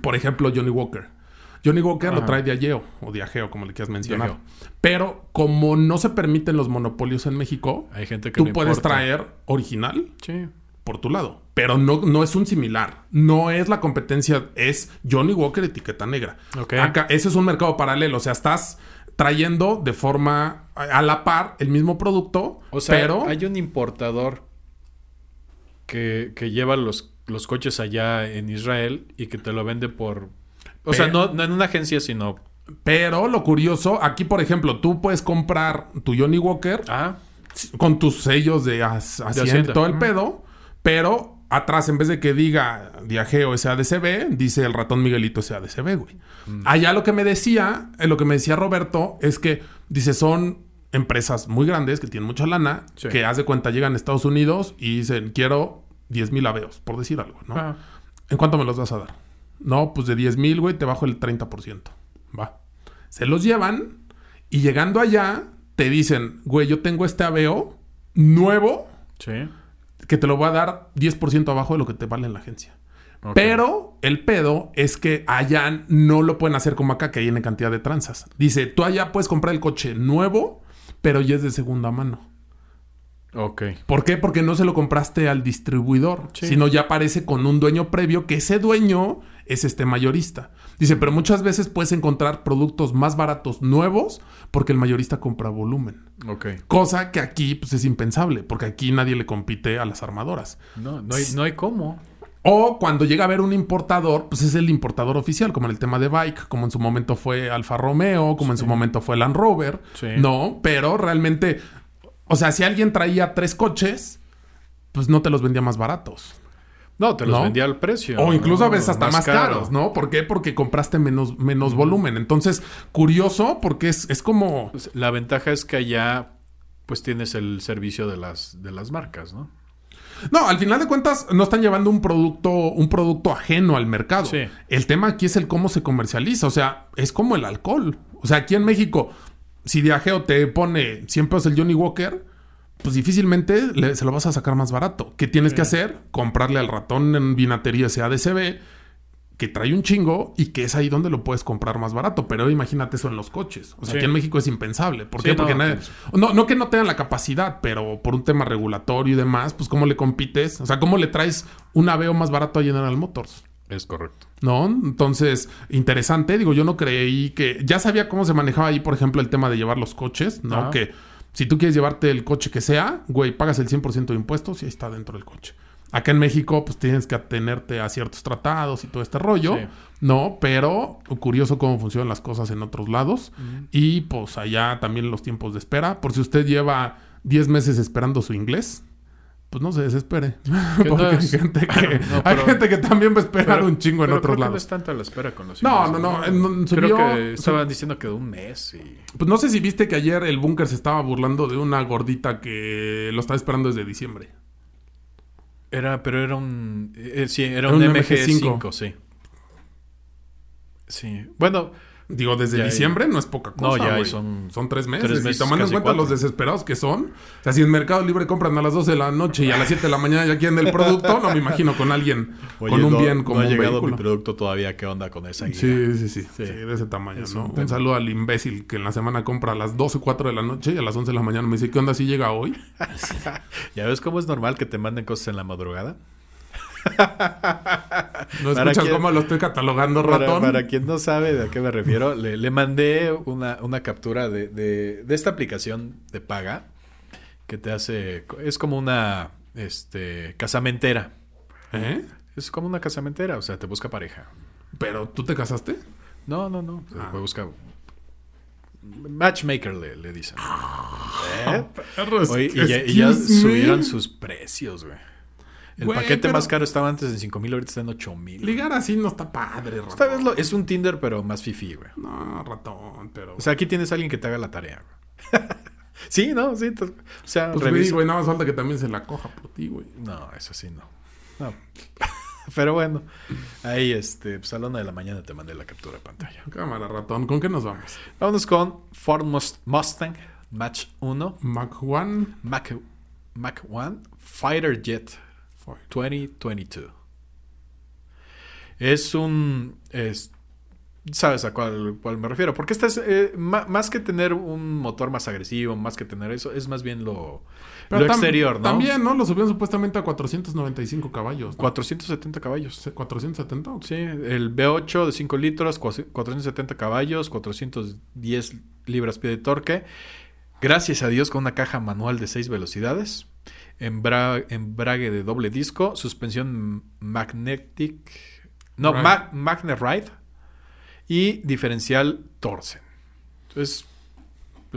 Por ejemplo, Johnny Walker. Johnny Walker lo trae de Ageo o de Ageo, como le quieras mencionar. Diageo. Pero como no se permiten los monopolios en México, Hay gente que tú puedes importa. traer original sí por tu lado. Pero no, no es un similar. No es la competencia. Es Johnny Walker etiqueta negra. Acá, ese es un mercado paralelo. O sea, estás trayendo de forma a a la par el mismo producto. O sea, pero hay un importador que, que lleva los, los coches allá en Israel y que te lo vende por... O sea, no, no en una agencia, sino... Pero lo curioso, aquí por ejemplo, tú puedes comprar tu Johnny Walker Ah, con tus sellos de as- todo el pedo, pero atrás en vez de que diga Viajeo SADCB, dice el ratón Miguelito SADCB, güey. Mm. Allá lo que me decía, eh, lo que me decía Roberto es que dice son empresas muy grandes que tienen mucha lana, Sí. que haz de cuenta llegan a Estados Unidos y dicen quiero 10 mil aveos, por decir algo, ¿no? Ah. ¿En cuánto me los vas a dar? No, pues de 10 mil, güey, te bajo el 30%. Va. Se los llevan y llegando allá te dicen, güey, yo tengo este aveo nuevo sí. que te lo voy a dar 10% abajo de lo que te vale en la agencia. Pero el pedo es que allá no lo pueden hacer como acá, que hay en cantidad de tranzas. Dice, tú allá puedes comprar el coche nuevo, pero ya es de segunda mano. Ok. ¿Por qué? Porque no se lo compraste al distribuidor, Sí. sino ya aparece con un dueño previo, que ese dueño es este mayorista. Dice, pero muchas veces puedes encontrar productos más baratos nuevos porque el mayorista compra volumen. Ok. Cosa que aquí pues, es impensable, porque aquí nadie le compite a las armadoras. No, no hay, no hay cómo. O cuando llega a haber un importador, pues es el importador oficial, como en el tema de bike, como en su momento fue Alfa Romeo, como en su momento fue Land Rover. Sí. No, pero realmente, o sea, si alguien traía tres coches, pues no te los vendía más baratos. No, te los ¿No? vendía al precio. O incluso a veces hasta más, caro. caros, ¿no? ¿Por qué? Porque compraste menos, menos volumen. Entonces, curioso, porque es, es como. Pues, La ventaja es que allá pues tienes el servicio de las, de las marcas, ¿no? No, al final de cuentas, no están llevando un producto, un producto ajeno al mercado. Sí. El tema aquí es el cómo se comercializa. O sea, es como el alcohol. O sea, aquí en México, si Diageo te pone 100 pesos el Johnny Walker, pues difícilmente le- se lo vas a sacar más barato. ¿Qué tienes que hacer? Comprarle al ratón en vinatería SADCB, que trae un chingo y que es ahí donde lo puedes comprar más barato. Pero imagínate eso en los coches. O sea, Sí. aquí en México es impensable. ¿Por Sí, qué? Porque no, nadie- no, no que no tengan la capacidad, pero por un tema regulatorio y demás, pues cómo le compites. O sea, cómo le traes un Aveo más barato a General Motors. Es correcto. ¿No? Entonces, interesante. Digo, yo no creí que. Ya sabía cómo se manejaba ahí, por ejemplo, el tema de llevar los coches, ¿no? Que si tú quieres llevarte el coche que sea, güey, pagas el 100% de impuestos y ahí está dentro del coche. Acá en México, pues tienes que atenerte a ciertos tratados y todo este rollo, Sí. ¿no? Pero curioso cómo funcionan las cosas en otros lados. Y pues allá también los tiempos de espera. Por si usted lleva 10 meses esperando su inglés, pues no se desespere. Que Porque no hay, gente que, No, hay pero- gente que también va a esperar Pero- un chingo en otros que No lados. es tanta la espera con los No, no, no, Creo que estaban diciendo que de un mes y... Pues no sé si viste que ayer el búnker se estaba burlando de una gordita que lo estaba esperando desde diciembre. Era, pero era un... eh, sí, era Era un, un MG5, MG5, sí. Sí. Bueno, Digo, desde Ya, diciembre no es poca No, cosa. ya, güey. son son tres meses. tres meses, y tomando en cuenta cuatro. los desesperados que son. O sea, si en Mercado Libre compran a las 12 de la noche y a las 7 de la mañana ya quieren el producto, no me imagino con alguien, oye, con un no- bien no como ha un llegado vehículo. mi producto todavía. ¿Qué onda con esa? Sí, sí, sí, sí, Sí. de ese tamaño, Es ¿no? un Un, saludo al imbécil que en la semana compra a las 12, 4 de la noche y a las 11 de la mañana me dice, ¿qué onda si llega hoy? ¿Ya ves cómo es normal que te manden cosas en la madrugada? ¿No quién- cómo lo estoy catalogando, ratón? para quien no sabe de a qué me refiero, le, le mandé una, una captura de, de- de esta aplicación de paga que te hace... Es como una este, casamentera. ¿Eh? Es como una casamentera, o sea, te busca pareja. ¿Pero tú te casaste? No, no, no. Ah. Te busca... Matchmaker le, le dicen. ¿Eh? Perros, Oye, y ya, y ya me. subieron sus precios, güey. El Güey, paquete pero- más caro estaba antes en 5 mil, ahorita está en 8 mil. Ligar así no está padre, ratón. Esta vez lo- es un Tinder, pero más fifi, güey. No, ratón, pero... O sea, aquí tienes a alguien que te haga la tarea, güey. sí, no, sí. O sea, pues güey, revisa- güey, nada más falta que también se la coja por ti, güey. No, eso sí, no. No. pero bueno, ahí, este, pues a la una de la mañana te mandé la captura de pantalla. Cámara, ratón, ¿con qué nos vamos? Vámonos con Ford Mus- Mustang Match 1, Mac One. Mac, Mac 1, Fighter Jet 2022. Es un... es- ¿Sabes a cuál, cuál me refiero? Porque esta es... eh, ma- más que tener un motor más agresivo, más que tener eso, es más bien lo, lo tam- exterior, ¿no? También, ¿no? Lo subieron supuestamente a 495 caballos. ¿no? 470 caballos. Se- 470. ¿o qué? Sí, el V8 de 5 litros, cua- 470 caballos, 410 libras pie de torque. Gracias a Dios con una caja manual de 6 velocidades. Embra- embrague de doble disco, suspensión magnetic, no, mag- Magnet Ride y diferencial Torsen. Entonces,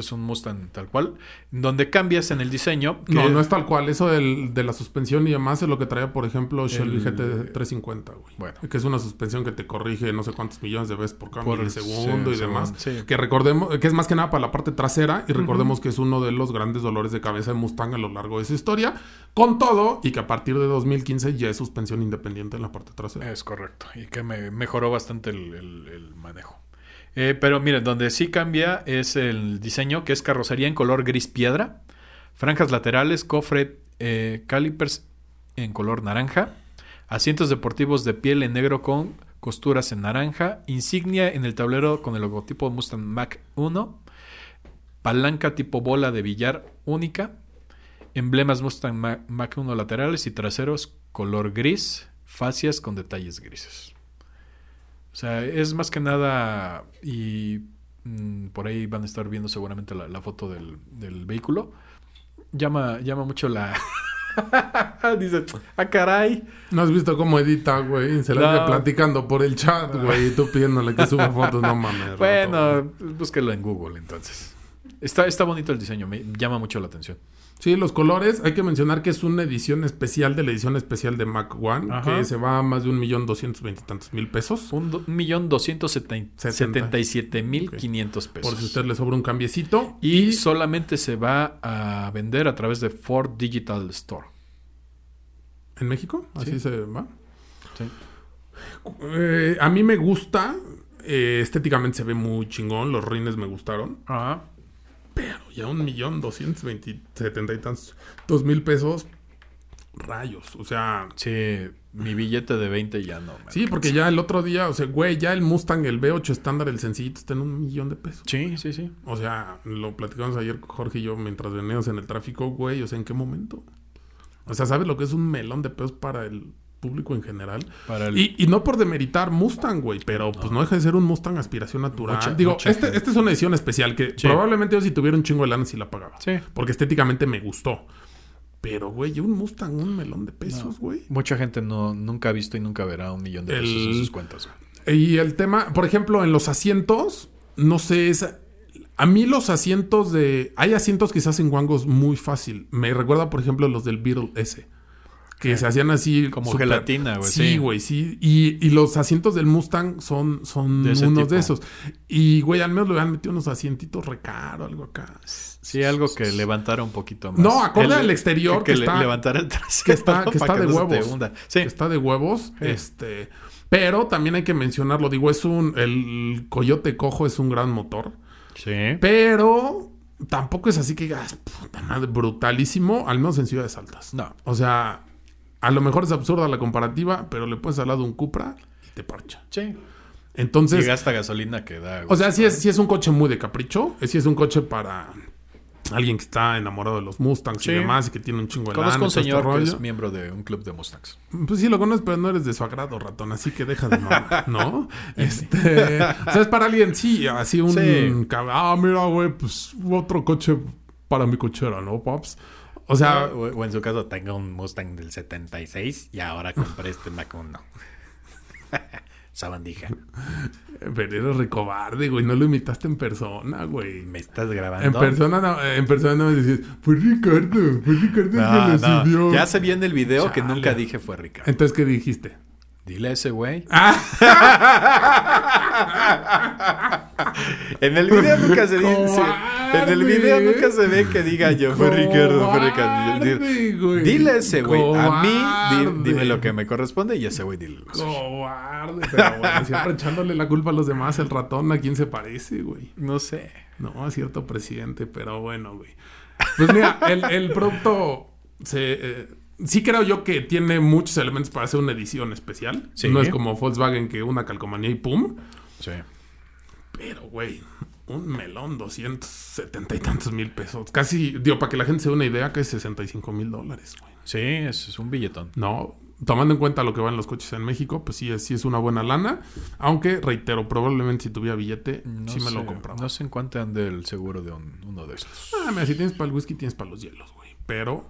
es un Mustang tal cual, donde cambias en el diseño. que- No, no es tal cual. Eso del- de la suspensión y demás es lo que traía, por ejemplo, Shelby El- GT 350, güey. Bueno. Que es una suspensión que te corrige no sé cuántos millones de veces por cada Por- milisegundo sí, y demás. segundo, sí. Que recordemos, que es más que nada para la parte trasera y recordemos que es uno de los grandes dolores de cabeza de Mustang a lo largo de su historia. Con todo, y que a partir de 2015 ya es suspensión independiente en la parte trasera. Es correcto. Y que me mejoró bastante el, el- el manejo. Eh, pero miren, donde sí cambia es el diseño, que es carrocería en color gris piedra, franjas laterales, cofre, eh, calipers en color naranja, asientos deportivos de piel en negro con costuras en naranja, insignia en el tablero con el logotipo Mustang Mach 1, palanca tipo bola de billar única, emblemas Mustang Ma- Mach 1 laterales y traseros color gris, fascias con detalles grises. O sea, es más que nada, y mm, por ahí van a estar viendo seguramente la, la foto del, del vehículo. Llama, llama mucho la, Dice, ah, caray. ¿No has visto cómo edita, güey? Se la No. platicando por el chat, güey. Y tú pidiéndole que suba fotos. No mames. Bueno, búsquelo en Google entonces. Está, está bonito el diseño, me llama mucho la atención. Sí, los colores. Hay que mencionar que es una edición especial de la edición especial de Mac One. Ajá. Que se va a más de un millón doscientos veintitantos mil pesos. Un do- millón doscientos setenta- y siete mil quinientos pesos. Por si usted le sobra un cambiecito. Y solamente se va a vender a través de Ford Digital Store. ¿En México? Así Sí. se va. Sí. Eh, a mí me gusta. eh, estéticamente se ve muy chingón. Los rines me gustaron. Ajá. Pero ya un millón doscientos setenta y tantos dos mil pesos. Rayos. O sea. Sí, mi billete de 20 ya no. me Sí, porque ya el otro día, o sea, güey, ya el Mustang, el V8 estándar, el sencillito, está en un millón de pesos. Sí, sí, sí. O sea, lo platicamos ayer Jorge y yo mientras veníamos en el tráfico, güey, o sea, ¿en qué momento? O sea, ¿sabes lo que es un melón de pesos para el público en general? Para el- Y, y no por demeritar Mustang, güey, pero pues no deja de ser un Mustang aspiración natural. Mucha- Digo, mucha este, esta es una edición especial que Sí. probablemente yo si tuviera un chingo de lana sí la pagaba. Sí. Porque estéticamente me gustó. Pero, güey, un Mustang, un melón de pesos, güey. Mucha gente no, nunca ha visto y nunca verá un millón de pesos El- en sus cuentas. güey. Y el tema, por ejemplo, en los asientos, no sé, es, a mí los asientos de... Hay asientos que se hacen guangos muy fácil. Me recuerda, por ejemplo, los del Beetle S. Que se hacían así... Como súper- gelatina, güey, Sí, güey, sí. Y, y los asientos del Mustang son, son De unos tipo. de esos. Y, güey, al menos le han metido unos asientitos recaro, algo acá. Sí, algo que levantara un poquito más. No, acorde El- al exterior Que, está- levantara el trasero. que está, que está de no huevos. Sí. Que está de huevos. Sí. Este. Pero también hay que mencionarlo. Digo, es un. El Coyote Cojo es un gran motor. Sí. Pero tampoco es así que digas, puta madre, brutalísimo, al menos en ciudades altas. No. O sea, a lo mejor es absurda la comparativa, pero le puedes al lado un Cupra y te parcha. Sí. Y Entonces, gasta gasolina que da. o sea, sí es, sí es un coche muy de capricho. Sí es un coche para alguien que está enamorado de los Mustangs Sí. y demás y que tiene un chingo de Conozco lana un y este señor que rollo. es miembro de un club de Mustangs. Pues sí lo conoces, pero no eres de su agrado, ratón, así que deja de mamar, ¿no? este, o sea, es para alguien, sí, así un... Ah, mira, güey, pues otro coche para mi cochera, ¿no, Pops? O sea, o, o en su caso, tengo un Mustang del 76 y ahora compré este Mac 1. Sabandija. pero eres recobarde, güey, no lo imitaste en persona, güey. ¿Me estás grabando? En persona, no, en persona no me decías, fue Ricardo, fue Ricardo No, el que lo no. Ya se vio en el video que nunca dije fue Ricardo. Entonces, ¿qué dijiste? Dile a ese güey. Ah, En el video nunca se dice. En el video nunca se ve que diga yo fue Ricardo, fue Ricardo. Dile a ese güey. A mí, dime lo que me corresponde y a ese güey dile lo. Cobarde, pero bueno, siempre echándole la culpa a los demás, el ratón, ¿a quién se parece, güey? No sé. No, a cierto presidente, pero bueno, güey. Pues mira, el, el producto se... eh, sí creo yo que tiene muchos elementos para hacer una edición especial. Sí. No es como Volkswagen que una calcomanía y pum. Sí. Pero, güey, un melón, 270 y tantos mil pesos. Casi, digo, para que la gente se dé una idea, que es 65 mil dólares, güey. Sí, es, es un billetón. No, tomando en cuenta lo que van los coches en México, pues sí sí es una buena lana. Aunque, reitero, probablemente si tuviera billete, No sí me sé, lo compraba. No sé en cuánto ande el seguro de un- uno de estos. Ah, mira, si tienes para el whisky, tienes para los hielos, güey. Pero,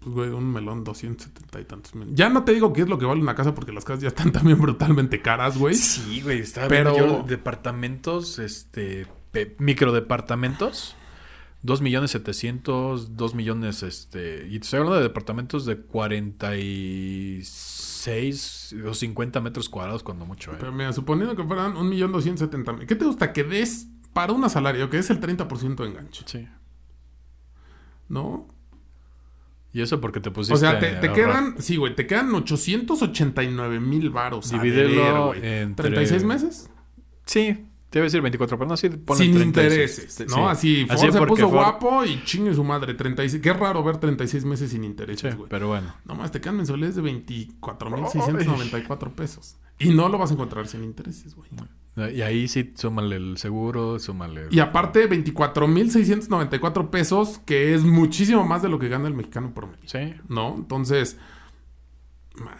pues, güey, un melón 270 y tantos mil. Ya no te digo qué es lo que vale una casa, porque las casas ya están también brutalmente caras, güey. Sí, güey, estaba Pero- yo departamentos, este, pe- microdepartamentos. 2 millones 700, 2 millones, este... Y te estoy hablando de departamentos de 46 o 50 metros cuadrados cuando mucho, ¿eh? Pero mira, suponiendo que fueran un millón doscientos setenta mil. ¿Qué te gusta que des para un salario que es el 30% de enganche? Sí. ¿No? Y eso porque te pusiste O sea, te, te quedan, sí, güey, te quedan 889 mil varos. Divídelo entre- ¿36 meses? Sí, te iba a decir 24, pero no, sí, ponle Sin 36. intereses, Sí. ¿no? Así, Ford se puso Ford- guapo y chingue su madre, 36. Qué raro ver 36 meses sin intereses, Sí, güey. pero bueno. No más, te quedan mensualidades de 24.694 pesos. Y no lo vas a encontrar sin intereses, güey. Y ahí sí, súmale el seguro, súmale... Y aparte, 24.694 pesos, que es muchísimo más de lo que gana el mexicano promedio. Sí. ¿No? Entonces,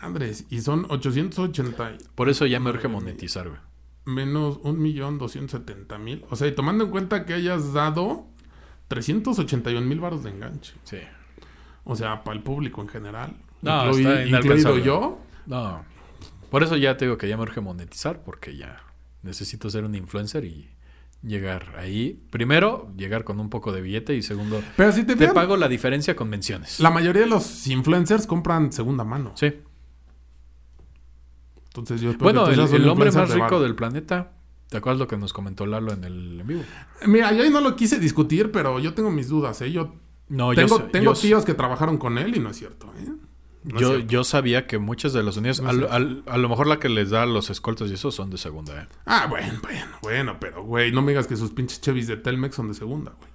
madres, y son 880 y- Por eso ya me urge monetizar, güey. Menos 1.270.000. O sea, y tomando en cuenta que hayas dado 381 mil baros de enganche. Sí. O sea, para el público en general. No, Inclui- está incluido yo. No. Por eso ya te digo que ya me urge monetizar, porque ya necesito ser un influencer y llegar ahí. Primero, llegar con un poco de billete y segundo, Pero si te, pago la diferencia con menciones. la mayoría de los influencers compran segunda mano. Sí. Entonces yo Bueno, el, hombre más rico del planeta. ¿Te acuerdas lo que nos comentó Lalo en el en vivo? Mira, yo ahí no lo quise discutir, pero yo tengo mis dudas, ¿eh? Yo No, tengo, yo, tengo yo, tíos que trabajaron con él y no es cierto, ¿eh? No yo, yo sabía que muchas de las unidades, No al- sé. al- a lo mejor la que les da los escoltas y eso son de segunda, ¿eh? Ah, bueno, bueno, bueno, pero, güey, no me digas que sus pinches Chevys de Telmex son de segunda, güey.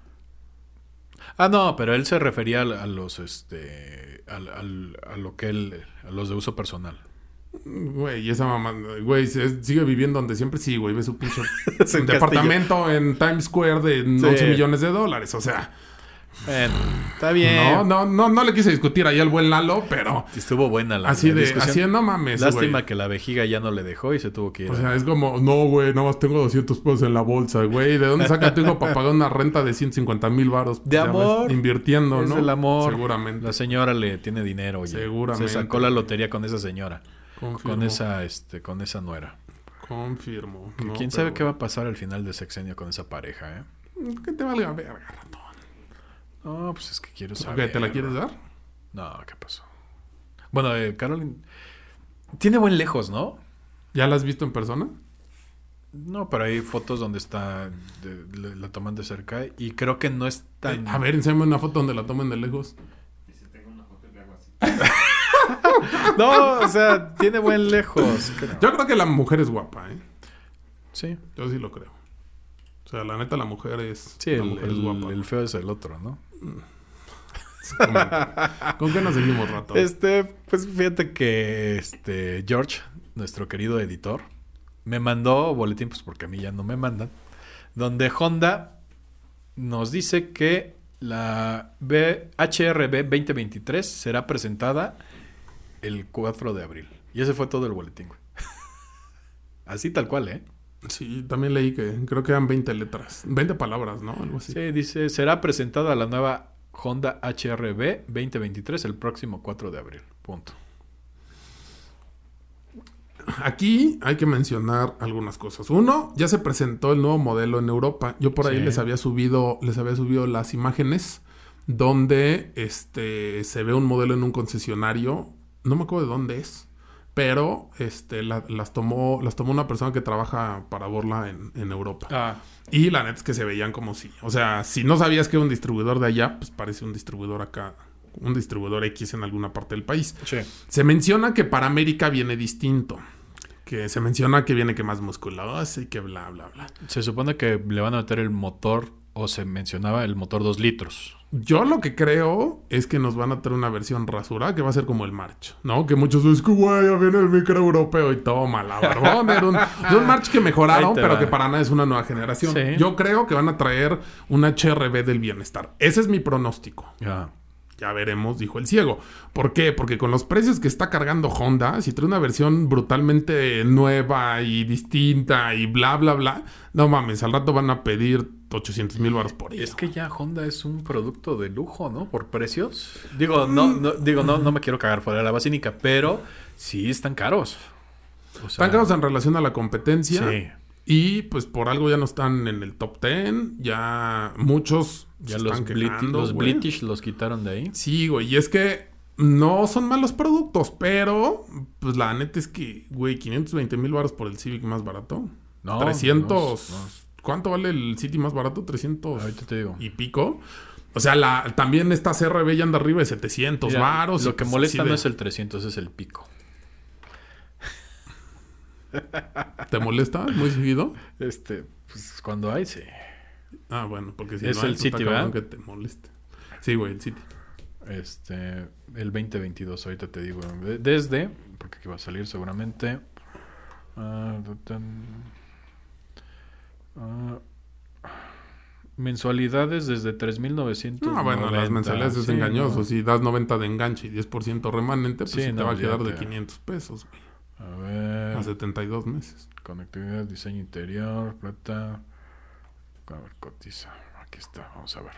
Ah, no, pero él se refería a, los, este, al, al- a lo que él, a los de uso personal. Güey, y esa mamá, güey, sigue viviendo donde siempre sí, güey, ve su pinche en departamento en Times Square de 11 Sí. millones de dólares, o sea, Bueno, está bien. no, no, no, no le quise discutir ahí al buen Lalo, pero Estuvo buena la, así la de, discusión. así de, no mames, Lástima que la vejiga ya no le dejó y se tuvo que ir. O sea, es como, no, güey, nada más tengo 200 pesos en la bolsa, güey. ¿De dónde saca tu hijo para pagar una renta de 150 mil baros? De Ya ves, amor. Invirtiendo, es ¿no? el amor. Seguramente. La señora le tiene dinero, oye. Seguramente. Se sacó la lotería con esa señora. Confirmo. Con esa, este, con esa nuera. Confirmo. Que ¿no? ¿Quién Pero, sabe qué va a pasar al final de sexenio con esa pareja, eh? Que te valga verga, ratón. No, pues es que quiero Ok, saber. ¿Te la quieres dar? No, ¿qué pasó? Bueno, eh, Caroline... Tiene buen lejos, ¿no? ¿Ya la has visto en persona? No, pero hay fotos donde está... de- la toman de cerca y creo que no es tan... Eh, a ver, enséñame una foto donde la tomen de lejos. Y si tengo una foto le hago así. No, o sea, tiene buen lejos. creo. Yo creo que la mujer es guapa, ¿eh? Sí. Yo sí lo creo. O sea, la neta, la mujer es. Sí, la el, mujer es guapa. el feo es el otro, ¿no? ¿Con qué nos seguimos, rato? Este, pues fíjate que este George, nuestro querido editor, me mandó boletín, pues porque a mí ya no me mandan, donde Honda nos dice que la B- HRB 2023 será presentada el 4 de abril. Y ese fue todo el boletín, güey. Así tal cual, ¿eh? Sí, también leí que creo que eran 20 letras. 20 palabras, ¿no? Algo así. Sí, dice, será presentada la nueva Honda HRB 2023 el próximo 4 de abril. Punto. Aquí hay que mencionar algunas cosas. Uno, ya se presentó el nuevo modelo en Europa. Yo por ahí Sí. les había subido, les había subido las imágenes donde este se ve un modelo en un concesionario. No me acuerdo de dónde es. Pero este, la- las, tomó, las tomó una persona que trabaja para Borla en, en Europa. Ah, Y la neta es que se veían como si. O sea, si no sabías que era un distribuidor de allá, pues parece un distribuidor acá. Un distribuidor X en alguna parte del país. sí. Se menciona que para América viene distinto. Que se menciona que viene que más musculoso y que bla, bla, bla. Se supone que le van a meter el motor, o se mencionaba el motor 2 litros. Yo lo que creo es que nos van a traer una versión rasurada que va a ser como el March, ¿no? Que muchos dicen que güey, ya viene el micro europeo y toma la barbón. Era un, March que mejoraron, pero va. que para nada es una nueva generación. Sí. Yo creo que van a traer un HRB del bienestar. Ese es mi pronóstico. Ya. Ya veremos, dijo el ciego. ¿Por qué? Porque con los precios que está cargando Honda, si trae una versión brutalmente nueva y distinta y bla, bla, bla, no mames, al rato van a pedir 800 mil baros por ella. Es que ya Honda es un producto de lujo, ¿no? Por precios. Digo, no, no, digo, no, no me quiero cagar fuera de la basílica, pero sí están caros. O sea, Están caros en relación a la competencia. Sí. Y pues por algo ya no están en el top 10. Ya muchos Ya se los, están Briti- quejando, los güey. British los quitaron de ahí. Sí, güey. Y es que no son malos productos, pero pues la neta es que, güey, 520 mil baros por el Civic más barato. No, 300. no, no. ¿Cuánto vale el City más barato? 300 Ahorita te digo. y pico. O sea, la, también esta CRB ya anda arriba de 700 Mira, varos. Lo que molesta no es el 300, es el pico. ¿Te molesta muy seguido? Este, pues cuando hay, sí. Ah, bueno, porque si Es no hay, el pues, City, ¿verdad? que te moleste. Sí, güey, el City. Este, el 2022, ahorita te digo. de- Desde, porque aquí va a salir seguramente. ah, ah, mensualidades desde 3.900. No, bueno, las mensualidades es Sí, engañoso. no. Si das 90 de enganche y 10% remanente, pues Sí, sí te va a quedar de olvídate. 500 pesos, güey. A ver. A 72 meses. Conectividad, diseño interior, plata. A ver, cotiza. Aquí está, vamos a ver.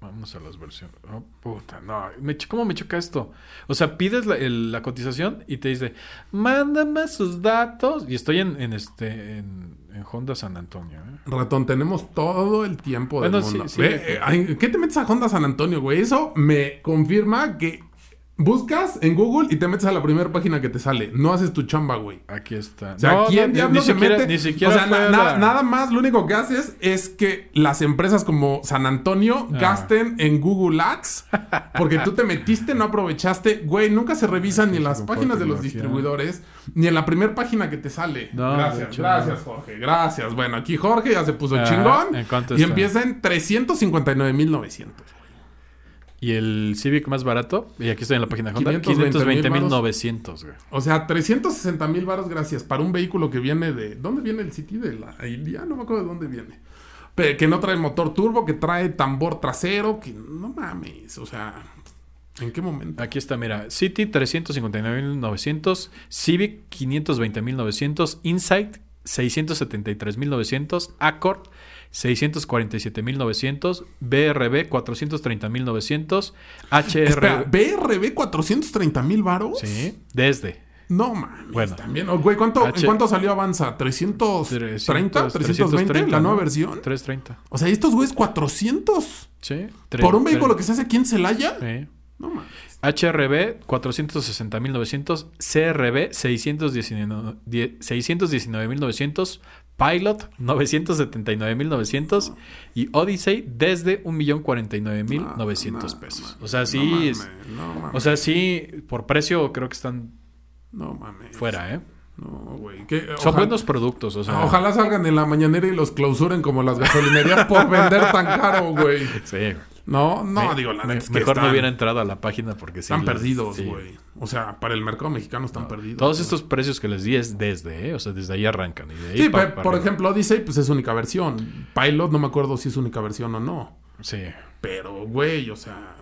Vamos a las versiones. Oh, puta, no. Me ¿Cómo me choca esto? O sea, pides la, el- la cotización y te dice, mándame sus datos. Y estoy en, en este en, en Honda San Antonio. ¿eh? Ratón, tenemos todo el tiempo del Bueno, mundo. sí, eh, ¿Qué te metes a Honda San Antonio, güey? Eso me confirma que buscas en Google y te metes a la primera página que te sale. No haces tu chamba, güey. Aquí está. O sea, No, ¿quién no, diablos ni, se siquiera, mete? Ni siquiera o sea, na- na- nada más lo único que haces es que las empresas como San Antonio Ah. gasten en Google Ads porque tú te metiste, no aprovechaste. Güey, nunca se revisan ni en las páginas de los distribuidores ni en la primera página que te sale. No, gracias, hecho, gracias. Jorge. Gracias. Bueno, aquí Jorge ya se puso Ah, chingón ¿en y empieza en 359,900. Y el Civic más barato, y aquí estoy en la página de Honda, 520,000 520.900, güey. O sea, 360 mil varos gracias para un vehículo que viene de... ¿Dónde viene el City? De la India, no me acuerdo de dónde viene. Pero que no trae motor turbo, que trae tambor trasero, que no mames, o sea... ¿En qué momento? Aquí está, mira, City 359.900, Civic 520.900, Insight 673.900, Accord 647.900, BRB 430.900, Espera, HR... ¿BRB 430 mil varos? Sí, desde. No mames, Bueno. también. Oh, güey, ¿cuánto, H- ¿en cuánto salió Avanza? ¿330? 300, ¿320? ¿La ¿no? nueva versión? 330. O sea, ¿y estos güeyes 400? Sí. ¿Por un vehículo que se hace aquí en Celaya? Sí. No mames. HRB 460.900, CRB 619 die- 619.900, Pilot 979.900 y Odyssey desde 1.049.900 pesos. O sea, sí, No mames, es- no mames. o sea, sí, por precio creo que están No mames. fuera, ¿eh? No, güey. que- Son ojalá- buenos productos, o sea. Ojalá salgan en la mañanera y los clausuren como las gasolinerías por vender tan caro, güey. Sí. No, no, Me- digo, la me- neta es que mejor no hubiera entrado a la página porque sí. Están les- perdidos, sí. güey. O sea, para el mercado mexicano están perdidos. Todos estos precios que les di es desde, ¿eh? O sea, desde ahí arrancan. Y de ahí Sí, pa- por arriba. ejemplo, Odyssey, pues es única versión. Pilot, no me acuerdo si es única versión o no. Sí. Pero, güey, o sea,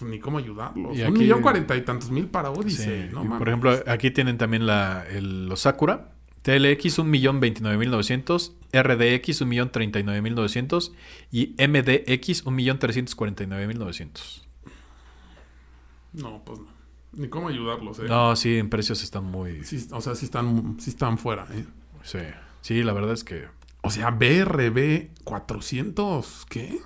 ni cómo ayudarlos. Y Un millón cuarenta y tantos mil para Sí, Odyssey. No y por ejemplo, aquí tienen también la, el- los Sakura. TLX 1.029.900, RDX 1.039.900 y MDX 1.349.900. No, pues no. Ni cómo ayudarlos, eh. No, sí, en precios están muy... Sí, o sea, sí están, sí están fuera, eh. Sí, sí, la verdad es que O sea, BRB 400, ¿qué?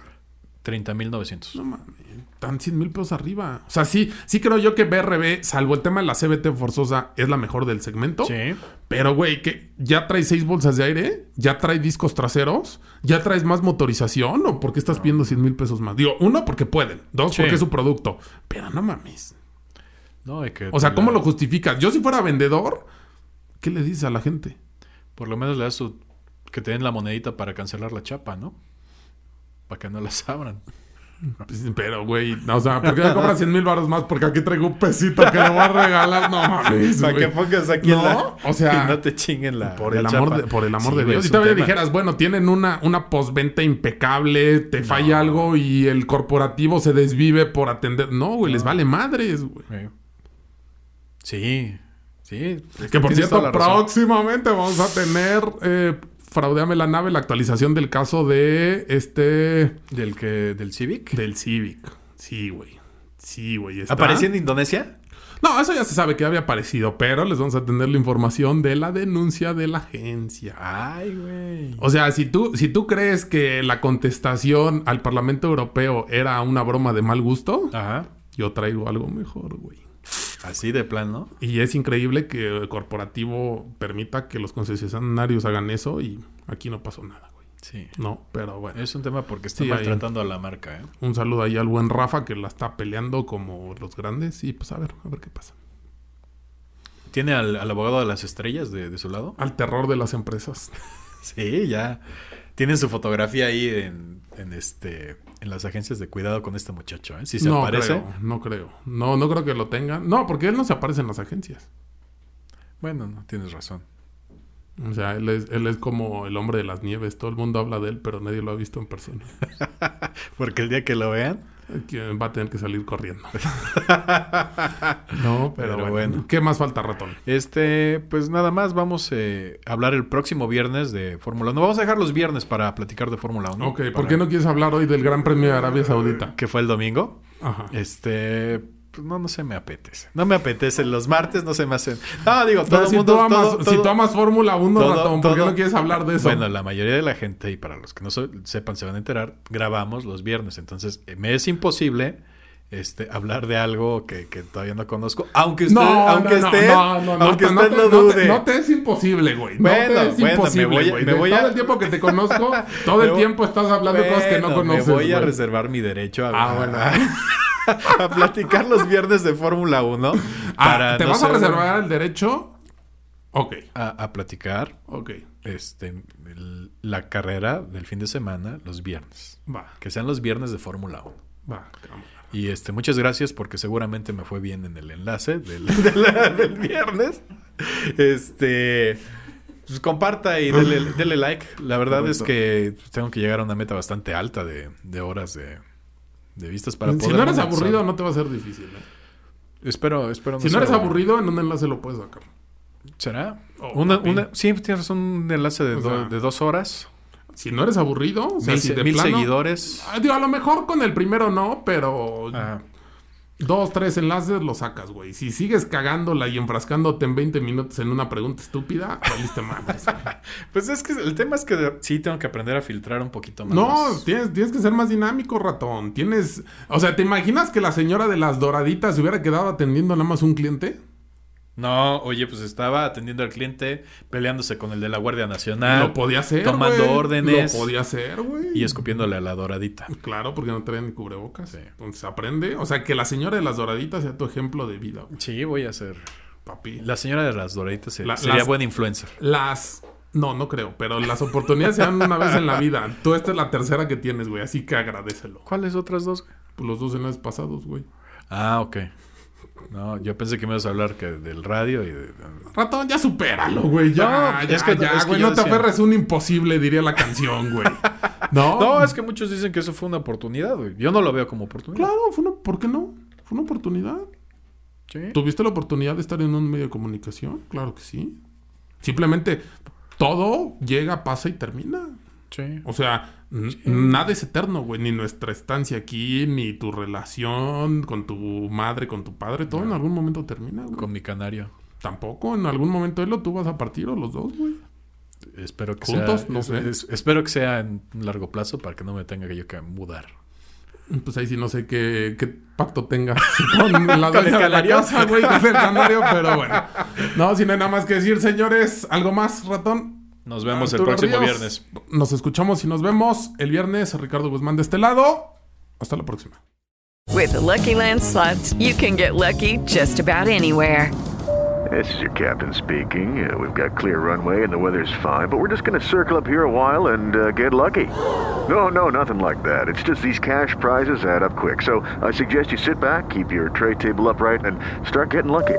30.900. No mames, están 100 mil pesos arriba. O sea, sí, sí creo yo que BRB, salvo el tema de la CBT forzosa, es la mejor del segmento. Sí. Pero, güey, que ya trae seis bolsas de aire, ya trae discos traseros, ya traes más motorización, o por qué estás pidiendo 100 mil pesos más. Digo, uno, porque pueden. Dos, Sí. porque es su producto. Pero no mames. No, hay que... O sea, ¿cómo la- lo justificas? Yo, si fuera vendedor, ¿qué le dices a la gente? Por lo menos le das su... Que te den la monedita para cancelar la chapa, ¿no? Para que no las abran. Pero, güey, no, o sea, ¿por qué me cobras 100 mil baros más? Porque aquí traigo un pesito que le voy a regalar. No mames, Para que pongas aquí No, la... o sea, y no te chinguen la Por la el, amor chapa. de, por el amor Sí, de Dios. es un todavía tema. dijeras, bueno, tienen una, una postventa impecable, te falla algo y el corporativo se desvive por atender. No, güey, les vale madres, güey. Sí. Sí. Que por cierto, próximamente vamos a tener, eh, fraudeame la nave, la actualización del caso de este... ¿Del, que, ¿Del Civic? Del Civic. Sí, güey. Sí, güey. está- ¿Apareció en Indonesia? No, eso ya se sabe que había aparecido, pero les vamos a tener la información de la denuncia de la agencia. Ay, güey. O sea, si tú, si tú crees que la contestación al Parlamento Europeo era una broma de mal gusto, Ajá. yo traigo algo mejor, güey. Así de plan, ¿no? Y es increíble que el corporativo permita que los concesionarios hagan eso y aquí no pasó nada, güey. Sí. No, pero bueno. Es un tema porque está Sí, ahí. maltratando a la marca, ¿eh? Un saludo ahí al buen Rafa que la está peleando como los grandes y pues a ver, a ver qué pasa. ¿Tiene al, al abogado de las estrellas de, de su lado? Al terror de las empresas. Sí, ya. Tienen su fotografía ahí en, en este en las agencias de cuidado con este muchacho, ¿eh? Si se no aparece. creo, no creo. No, no creo que lo tengan. No, porque él no se aparece en las agencias. Bueno, no tienes razón. O sea, él es, él es como el hombre de las nieves. Todo el mundo habla de él, pero nadie lo ha visto en persona. Porque el día que lo vean, va a tener que salir corriendo. no, pero, Pero bueno. bueno. ¿Qué más falta, ratón? Este, pues nada más vamos eh, a hablar el próximo viernes de Fórmula 1. Vamos a dejar los viernes para platicar de Fórmula 1. Ok, ¿por qué no quieres hablar hoy del Gran Premio de Arabia Saudita? Que fue el domingo. Ajá. Este, pues no, no se me apetece. No me apetece. Los martes no se me hacen. No, digo, todo si, mundo. tú amas, todo- si todo- tú amas Fórmula 1, todo- ratón, ¿por qué todo- no quieres hablar de eso? Bueno, la mayoría de la gente, y para los que no so- sepan, se van a enterar, grabamos los viernes. Entonces, eh, me es imposible este, hablar de algo que, que todavía no conozco. Aunque usted, no, aunque no, usted, no, no, no, aunque no, usted te- lo no te- dude. No te es imposible, güey. No Bueno, te es bueno, me imposible, voy güey. me voy todo a- el tiempo que te conozco, todo el voy- tiempo estás hablando de cosas que no Bueno, conoces. Me voy a güey. reservar mi derecho a, Ah, bueno. a, platicar los viernes de Fórmula 1. Ah, ¿Te no vas a ser- reservar el derecho? Ok, A, a platicar ok. este, el- la carrera del fin de semana los viernes. Va, Que sean los viernes de Fórmula 1. va. Y este, muchas gracias porque seguramente me fue bien en el enlace del, del- del viernes. Este. pues comparta y dele, dele like. La verdad es que tengo que llegar a una meta bastante alta de, de horas de, de vistas para Si poder. no eres aburrido, no te va a ser difícil. ¿eh? Espero, espero Si no eres aburrido, en un enlace lo puedes sacar. ¿Será? Oh, una, papi. una, sí, tienes un enlace de, do- sea, de dos horas. Si no eres aburrido, o sea, mil si se- de mil plano- seguidores. Ah, digo, a lo mejor con el primero no, pero Ajá. Dos, tres enlaces lo sacas, güey. Si sigues cagándola y enfrascándote en 20 minutos en una pregunta estúpida, valiste madres. Pues es que el tema es que sí tengo que aprender a filtrar un poquito más. No, tienes, tienes que ser más dinámico, ratón. Tienes. O sea, ¿te imaginas que la señora de las doraditas se hubiera quedado atendiendo nada más un cliente? No, oye, pues estaba atendiendo al cliente, peleándose con el de la Guardia Nacional. lo podía hacer. Tomando órdenes. Lo podía hacer, güey. Y escupiéndole a la doradita. Claro, porque no traen ni cubrebocas. Sí. Entonces aprende. O sea, que la señora de las doraditas sea tu ejemplo de vida, güey, Sí, voy a hacer. papi. La señora de las doraditas se- La- sería las- buena influencer. Las. No, no creo, pero las oportunidades se dan una vez en la vida. Tú esta es la tercera que tienes, güey, así que agradecelo. ¿Cuáles otras dos? güey? Pues los dos enlaces pasados, güey. Ah, ok. No, yo pensé que me ibas a hablar que del radio y de... Ratón, ya supéralo, güey. Ya, No, ya, es que- ya, es que güey. No te decía- aferres a un imposible, diría la canción, güey. No, No, es que muchos dicen que eso fue una oportunidad, güey. Yo no lo veo como oportunidad. Claro, fue una, ¿por qué no? Fue una oportunidad. Sí. ¿Tuviste la oportunidad de estar en un medio de comunicación? Claro que sí. Simplemente todo llega, pasa y termina. Sí. O sea, nada es eterno, güey. Ni nuestra estancia aquí, ni tu relación con tu madre, con tu padre. Todo en algún momento termina, güey. Con mi canario. Tampoco, en algún momento él lo tú vas a partir o los dos, güey. Espero que ¿Juntos? sea... No sé. es- espero que sea en largo plazo para que no me tenga yo que mudar. Pues ahí sí no sé qué, qué pacto tenga con la Con el la casa, güey, con el canario, pero bueno. No, si no hay nada más que decir, señores. ¿Algo más, ratón? Nos vemos el Arturo próximo Ríos. viernes. Nos escuchamos y nos vemos el viernes. Ricardo Guzmán de este lado. Hasta la próxima. With the Lucky Land slots, you can get lucky just about anywhere. This is your captain speaking. Uh, we've got clear runway and the weather's fine, but we're just going to circle up here a while and uh, get lucky. No, no, nothing like that. It's just these cash prizes add up quick. So I suggest you sit back, keep your tray table upright, and start getting lucky.